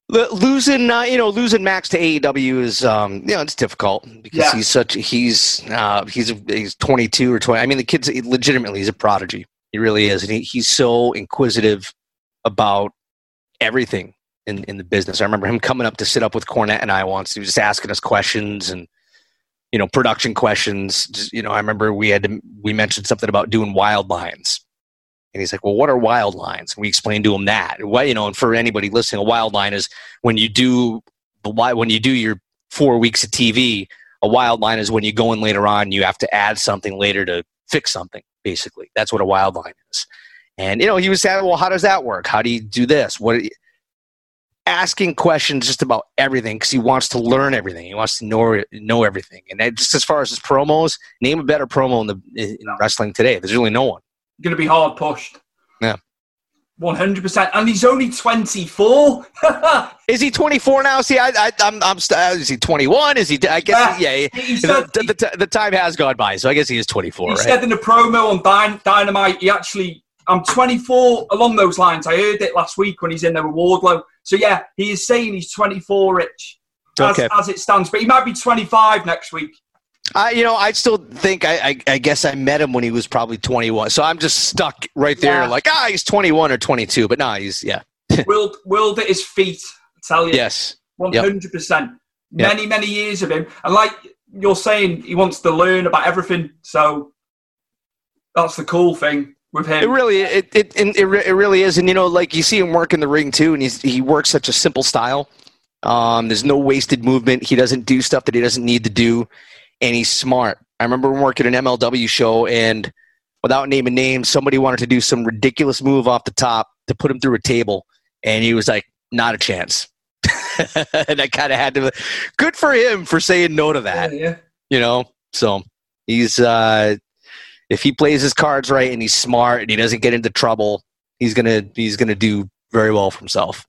Speaker 4: losing uh, you know losing Max to AEW is um, you know it's difficult because yeah. he's such he's uh, he's he's 22 or 20. I mean, the kid's legitimately he's a prodigy. He really is, and he, he's so inquisitive about everything in in the business. I remember him coming up to sit up with Cornette and I once. He was just asking us questions and you know production questions. Just, you know, I remember we had to, we mentioned something about doing wild lines. And he's like, "Well, what are wild lines?" And we explained to him that. What you know, and for anybody listening, a wild line is when you do the when you do your four weeks of TV. A wild line is when you go in later on, you have to add something later to fix something. Basically, that's what a wild line is. And you know, he was saying, "Well, how does that work? How do you do this? What?" asking questions just about everything because he wants to learn everything. He wants to know know everything. And just as far as his promos, name a better promo in the in wrestling today. There's really no one.
Speaker 3: Going to be hard pushed.
Speaker 4: Yeah.
Speaker 3: 100%. And he's only 24.
Speaker 4: is he 24 now? See, I, I, I'm, I'm, uh, is he 21? Is he, I guess, yeah, yeah he said, the, the, the, time has gone by, so I guess he is 24,
Speaker 3: he
Speaker 4: right?
Speaker 3: said in the promo on Dynamite, he actually, I'm 24 along those lines. I heard it last week when he's in there with Wardlow. So yeah, he is saying he's 24, Rich, as, okay. as it stands. But he might be 25 next week.
Speaker 4: I, you know, I still think I, I, I, guess I met him when he was probably 21. So I'm just stuck right there, yeah. like ah, he's 21 or 22. But nah, he's yeah.
Speaker 3: Willed, willed at his feet. I tell you,
Speaker 4: yes,
Speaker 3: 100. Yep. percent Many yep. many years of him, and like you're saying, he wants to learn about everything. So that's the cool thing with him.
Speaker 4: It really, it it, it, it really is, and you know, like you see him work in the ring too, and he's he works such a simple style. Um, there's no wasted movement. He doesn't do stuff that he doesn't need to do, and he's smart. I remember working an MLW show, and without naming names, somebody wanted to do some ridiculous move off the top to put him through a table, and he was like, "Not a chance." and I kind of had to. Good for him for saying no to that.
Speaker 3: Yeah, yeah.
Speaker 4: You know, so he's uh, if he plays his cards right and he's smart and he doesn't get into trouble, he's gonna he's gonna do very well for himself.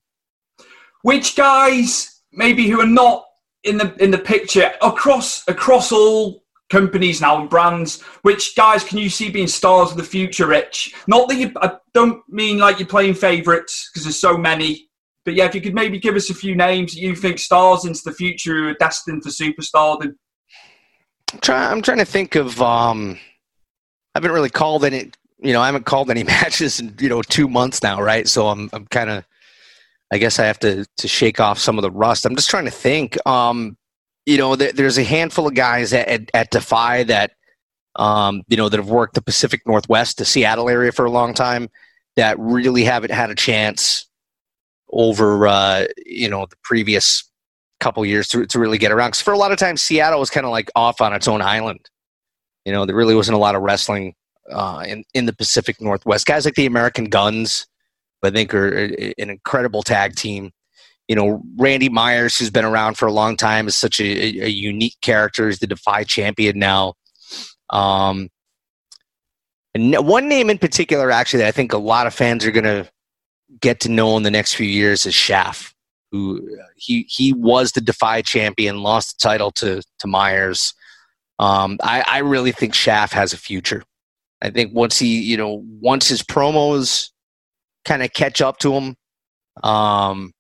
Speaker 3: Which guys maybe who are not in the in the picture across across all companies now and brands. Which guys can you see being stars of the future, Rich? Not that you, I don't mean like you're playing favourites because there's so many. But yeah, if you could maybe give us a few names that you think stars into the future who are destined for superstardom.
Speaker 4: I'm trying. I'm trying to think of. Um, I haven't really called any. You know, I haven't called any matches in you know two months now, right? So I'm I'm kind of. I guess I have to to shake off some of the rust. I'm just trying to think. Um, you know, th- there's a handful of guys at, at, at Defy that, um, you know, that have worked the Pacific Northwest, the Seattle area for a long time, that really haven't had a chance over, uh, you know, the previous couple years to, to really get around. Because for a lot of times, Seattle was kind of like off on its own island. You know, there really wasn't a lot of wrestling uh, in in the Pacific Northwest. Guys like the American Guns, I think, are an incredible tag team. You know, Randy Myers, who's been around for a long time, is such a, a unique character. He's the Defy champion now. Um, and one name in particular, actually, that I think a lot of fans are going to get to know in the next few years is Shaft. Who he he was the Defy champion, lost the title to to Myers. Um, I, I really think Shaft has a future. I think once he, you know, once his promos kind of catch up to him, um,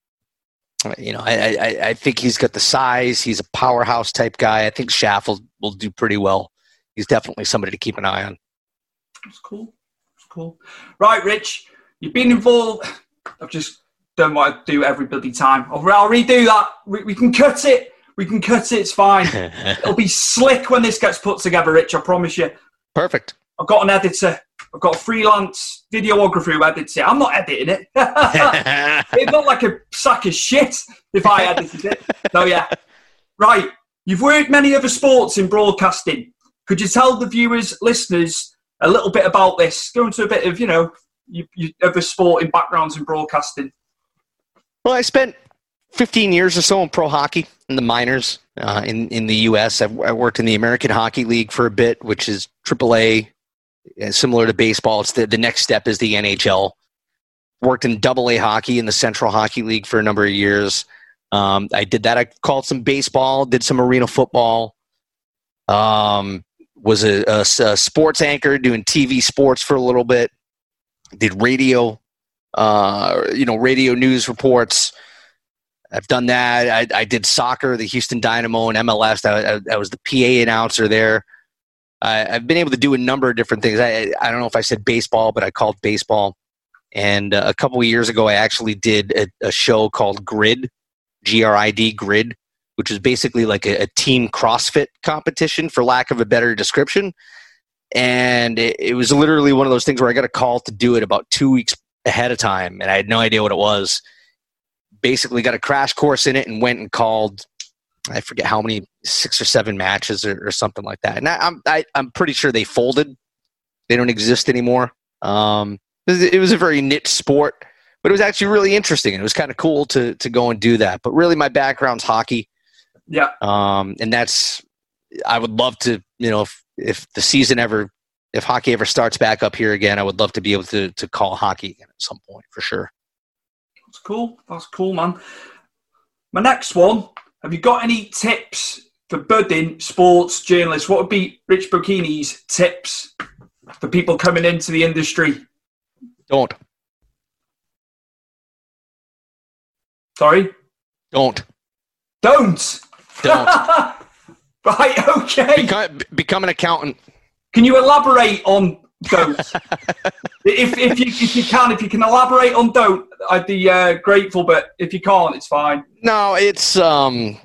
Speaker 4: you know, I, I, I think he's got the size. He's a powerhouse type guy. I think Shaft will, will do pretty well. He's definitely somebody to keep an eye on.
Speaker 3: That's cool. That's cool. Right, Rich, you've been involved. I've just done what I do every bloody time. I'll, I'll redo that. We, we can cut it. We can cut it. It's fine. It'll be slick when this gets put together, Rich. I promise you.
Speaker 4: Perfect.
Speaker 3: I've got an editor. I've got freelance videographer who edits it. I'm not editing it. It'd look like a sack of shit if I edited it. So yeah. Right. You've worked many other sports in broadcasting. Could you tell the viewers, listeners, a little bit about this? Go into a bit of, you know, other sporting backgrounds in broadcasting?
Speaker 4: Well, I spent 15 years or so in pro hockey in the minors uh, in in the U.S. I've, I worked in the American Hockey League for a bit, which is AAA, similar to baseball. It's the the next step is the NHL. Worked in Double A hockey in the Central Hockey League for a number of years. Um, I did that. I called some baseball, did some arena football. Um, was a, a, a sports anchor doing TV sports for a little bit. Did radio, uh, you know, radio news reports. I've done that. I, I did soccer, the Houston Dynamo and MLS. I, I, I was the PA announcer there. I, have been able to do a number of different things. I, I don't know if I said baseball, but I called baseball. And uh, a couple of years ago, I actually did a, a show called Grid, G R I D, Grid, which is basically like a, a, team CrossFit competition, for lack of a better description. And it, it was literally one of those things where I got a call to do it about two weeks ahead of time, and I had no idea what it was basically got a crash course in it and went and called I forget how many six or seven matches or, or something like that. And I, I'm I, am i am pretty sure they folded. They don't exist anymore. Um, it was a very niche sport, but it was actually really interesting and it was kind of cool to to go and do that. But really, my background's hockey.
Speaker 3: Yeah.
Speaker 4: Um, and that's I would love to you know if if the season ever if hockey ever starts back up here again, I would love to be able to to call hockey again at some point for sure.
Speaker 3: That's cool. That's cool, man. My next one. Have you got any tips for budding sports journalists? What would be Rich Bocchini's tips for people coming into the industry?
Speaker 4: Don't.
Speaker 3: Sorry?
Speaker 4: Don't.
Speaker 3: Don't.
Speaker 4: Don't.
Speaker 3: right, okay.
Speaker 4: Become, become an accountant.
Speaker 3: Can you elaborate on don't. if, if, you, if you can, if you can elaborate on don't, I'd be uh, grateful. But if you can't, it's fine.
Speaker 4: No, it's um,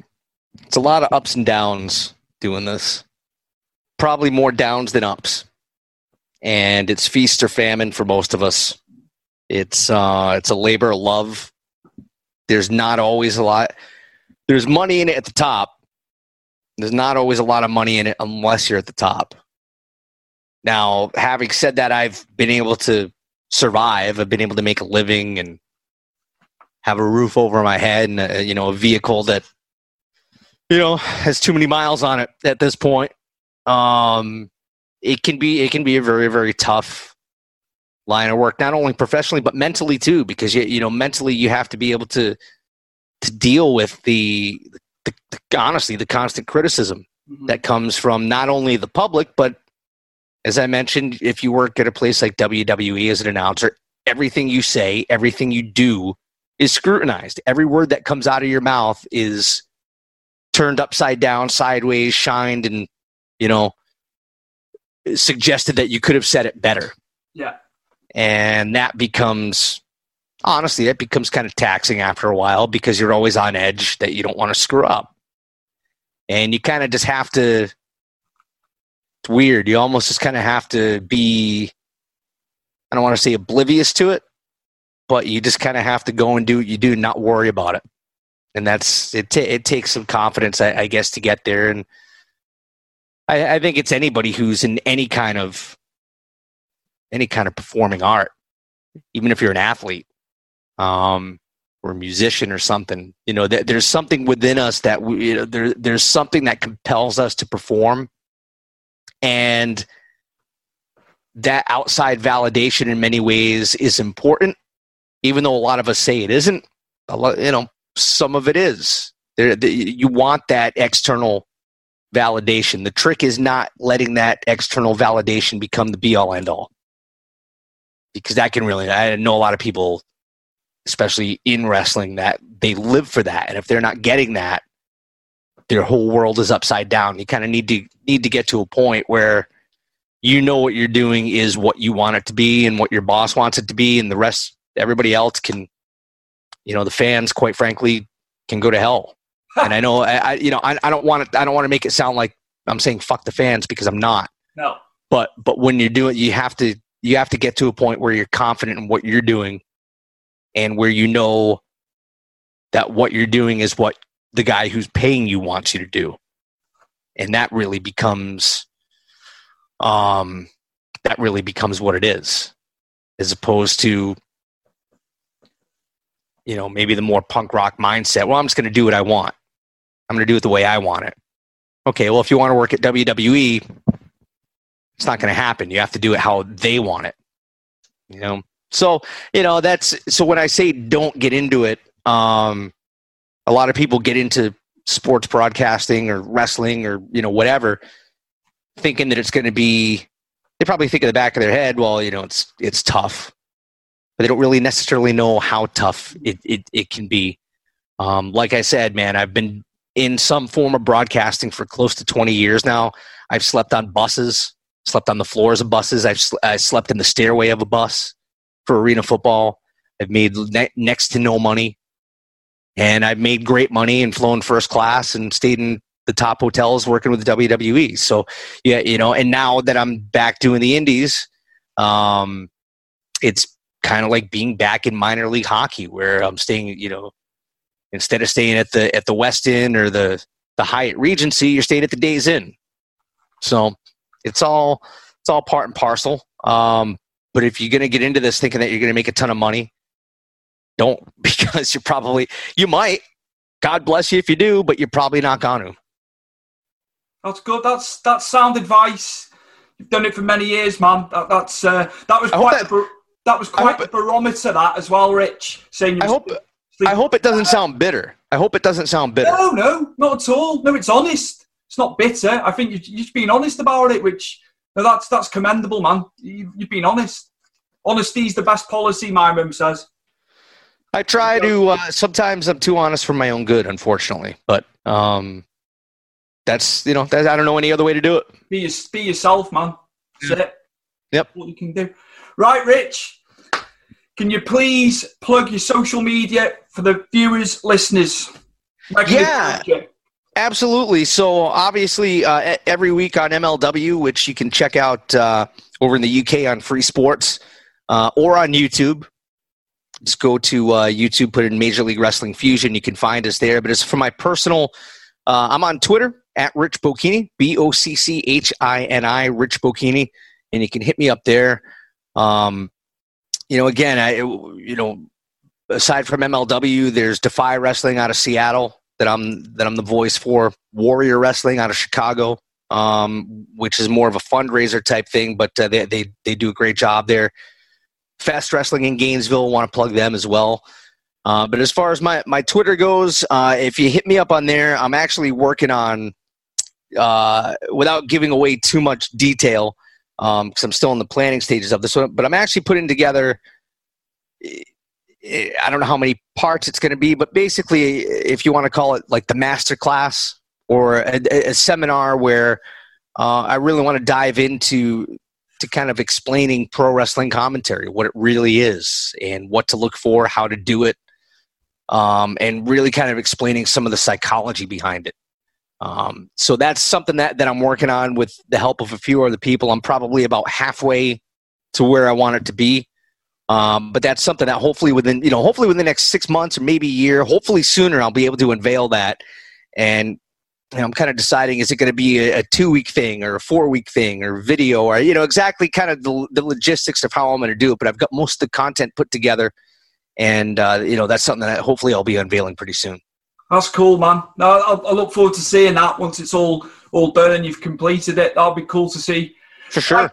Speaker 4: it's a lot of ups and downs doing this. Probably more downs than ups, and it's feast or famine for most of us. It's uh, it's a labor of love. There's not always a lot. There's money in it at the top. There's not always a lot of money in it unless you're at the top. Now, having said that, I've been able to survive. I've been able to make a living and have a roof over my head and a, you know a vehicle that you know has too many miles on it at this point. Um, it can be it can be a very very tough line of work, not only professionally but mentally too, because you you know mentally you have to be able to to deal with the, the, the honestly the constant criticism mm-hmm. that comes from not only the public but as I mentioned, if you work at a place like WWE as an announcer, everything you say, everything you do is scrutinized. Every word that comes out of your mouth is turned upside down, sideways, shined, and, you know, suggested that you could have said it better.
Speaker 3: Yeah.
Speaker 4: And that becomes, honestly, that becomes kind of taxing after a while because you're always on edge that you don't want to screw up. And you kind of just have to weird. You almost just kind of have to be, I don't want to say oblivious to it, but you just kind of have to go and do what you do, not worry about it. And that's it. T- it takes some confidence, I, I, guess, to get there. And I, I think it's anybody who's in any kind of any kind of performing art, even if you're an athlete um, or a musician or something. You know, th- there's something within us that we, you know, there, there's something that compels us to perform and that outside validation in many ways is important, even though a lot of us say it isn't. A lot, you know, some of it is. There, the, you want that external validation. The trick is not letting that external validation become the be all end all. Because that can really, I know a lot of people, especially in wrestling, that they live for that. And if they're not getting that, their whole world is upside down. You kind of need to need to get to a point where you know what you're doing is what you want it to be and what your boss wants it to be, and the rest, everybody else can, you know, the fans, quite frankly, can go to hell. and I know, I, I you know, I, I don't want to, I don't want to make it sound like I'm saying fuck the fans because I'm not.
Speaker 3: No.
Speaker 4: But but when you're doing, you have to you have to get to a point where you're confident in what you're doing, and where you know that what you're doing is what the guy who's paying you wants you to do. And that really becomes um that really becomes what it is as opposed to you know maybe the more punk rock mindset well i'm just going to do what i want. I'm going to do it the way i want it. Okay well if you want to work at wwe it's not going to happen. You have to do it how they want it you know? So you know that's so when i say don't get into it um a lot of people get into sports broadcasting or wrestling or you know whatever thinking that it's going to be they probably think in the back of their head well you know it's it's tough. But they don't really necessarily know how tough it, it, it can be. Um, like i said man i've been in some form of broadcasting for close to 20 years now. I've slept on buses slept on the floors of buses. I've sl- I slept in the stairway of a bus for arena football. I've made ne- next to no money and I've made great money and flown first class and stayed in the top hotels working with the WWE. So yeah, you know, and now that I'm back doing the indies, um, it's kind of like being back in minor league hockey where I'm staying, you know, instead of staying at the at the Westin or the the Hyatt Regency, you're staying at the Days Inn. So it's all it's all part and parcel. Um, but if you're going to get into this thinking that you're going to make a ton of money, don't because you're probably you might. God bless you if you do, but you're probably not going to.
Speaker 3: That's good. That's that's sound advice. You've done it for many years, man. That, that's uh, that was quite that, that was quite a barometer that as well, Rich. Saying
Speaker 4: I hope I hope it doesn't sound bitter. I hope it doesn't sound bitter.
Speaker 3: No, no, not at all. No, it's honest. It's not bitter. I think you're just being honest about it, which no, that's that's commendable, man. You, you've been honest. Honesty is the best policy, my mum says.
Speaker 4: I try to. Uh, sometimes I'm too honest for my own good, unfortunately. But um, that's you know, that, I don't know any other way to do it.
Speaker 3: Be, your, be yourself, man. That's it.
Speaker 4: Yep.
Speaker 3: What you can do. Right, Rich. Can you please plug your social media for the viewers, listeners?
Speaker 4: Yeah. Absolutely. So obviously, uh, every week on MLW, which you can check out uh, over in the UK on Free Sports uh, or on YouTube. Just go to uh, YouTube, put in Major League Wrestling Fusion. You can find us there. But as for my personal, uh, I'm on Twitter at Rich Bocchini, B O C C H I N I, Rich Bocchini, and you can hit me up there. Um, you know, again, I you know, aside from MLW, there's Defy Wrestling out of Seattle that I'm that I'm the voice for. Warrior Wrestling out of Chicago, um, which is more of a fundraiser type thing, but uh, they they they do a great job there. Fest Wrestling in Gainesville. Want to plug them as well. Uh, but as far as my, my Twitter goes, uh, if you hit me up on there, I'm actually working on, uh, without giving away too much detail, because um, I'm still in the planning stages of this one, but I'm actually putting together, I don't know how many parts it's going to be, but basically, if you want to call it like the master class or a, a seminar where uh, I really want to dive into to kind of explaining pro wrestling commentary, what it really is, and what to look for, how to do it, um, and really kind of explaining some of the psychology behind it. Um, so that's something that, that I'm working on with the help of a few other people. I'm probably about halfway to where I want it to be. Um, but that's something that hopefully within, you know, hopefully within the next six months or maybe a year, hopefully sooner, I'll be able to unveil that and you know, I'm kind of deciding is it going to be a, a two week thing or a four week thing or video or you know exactly kind of the, the logistics of how I'm going to do it. But I've got most of the content put together, and uh, you know that's something that hopefully I'll be unveiling pretty soon.
Speaker 3: That's cool, man. No, I, I look forward to seeing that once it's all all done and you've completed it. That'll be cool to see.
Speaker 4: For sure. Uh,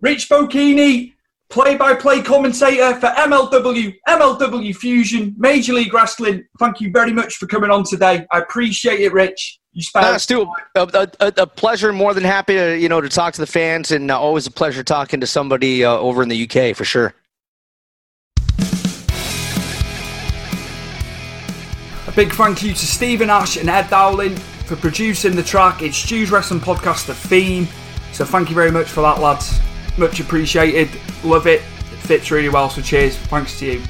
Speaker 3: Rich Bocchini, play-by-play commentator for MLW, MLW Fusion, Major League Wrestling. Thank you very much for coming on today. I appreciate it, Rich. You spent
Speaker 4: uh, Stu, a, a, a, pleasure. More than happy to you know to talk to the fans, and uh, always a pleasure talking to somebody uh, over in the UK for sure.
Speaker 3: A big thank you to Stephen Ash and Ed Dowling for producing the track. It's Stu's Wrestling Podcast, the theme. So thank you very much for that, lads. Much appreciated. Love it. It fits really well. So cheers. Thanks to you.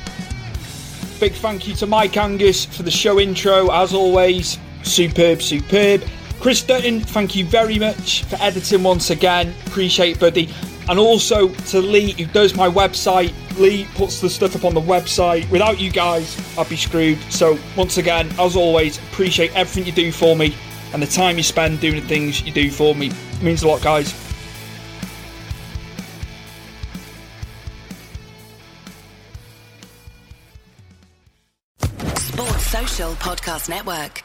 Speaker 3: Big thank you to Mike Angus for the show intro, as always. Superb, superb. Chris Dutton, thank you very much for editing once again. Appreciate it, buddy. And also to Lee, who does my website. Lee puts the stuff up on the website. Without you guys, I'd be screwed. So, once again, as always, appreciate everything you do for me and the time you spend doing the things you do for me. It means a lot, guys.
Speaker 8: Sports Social Podcast Network.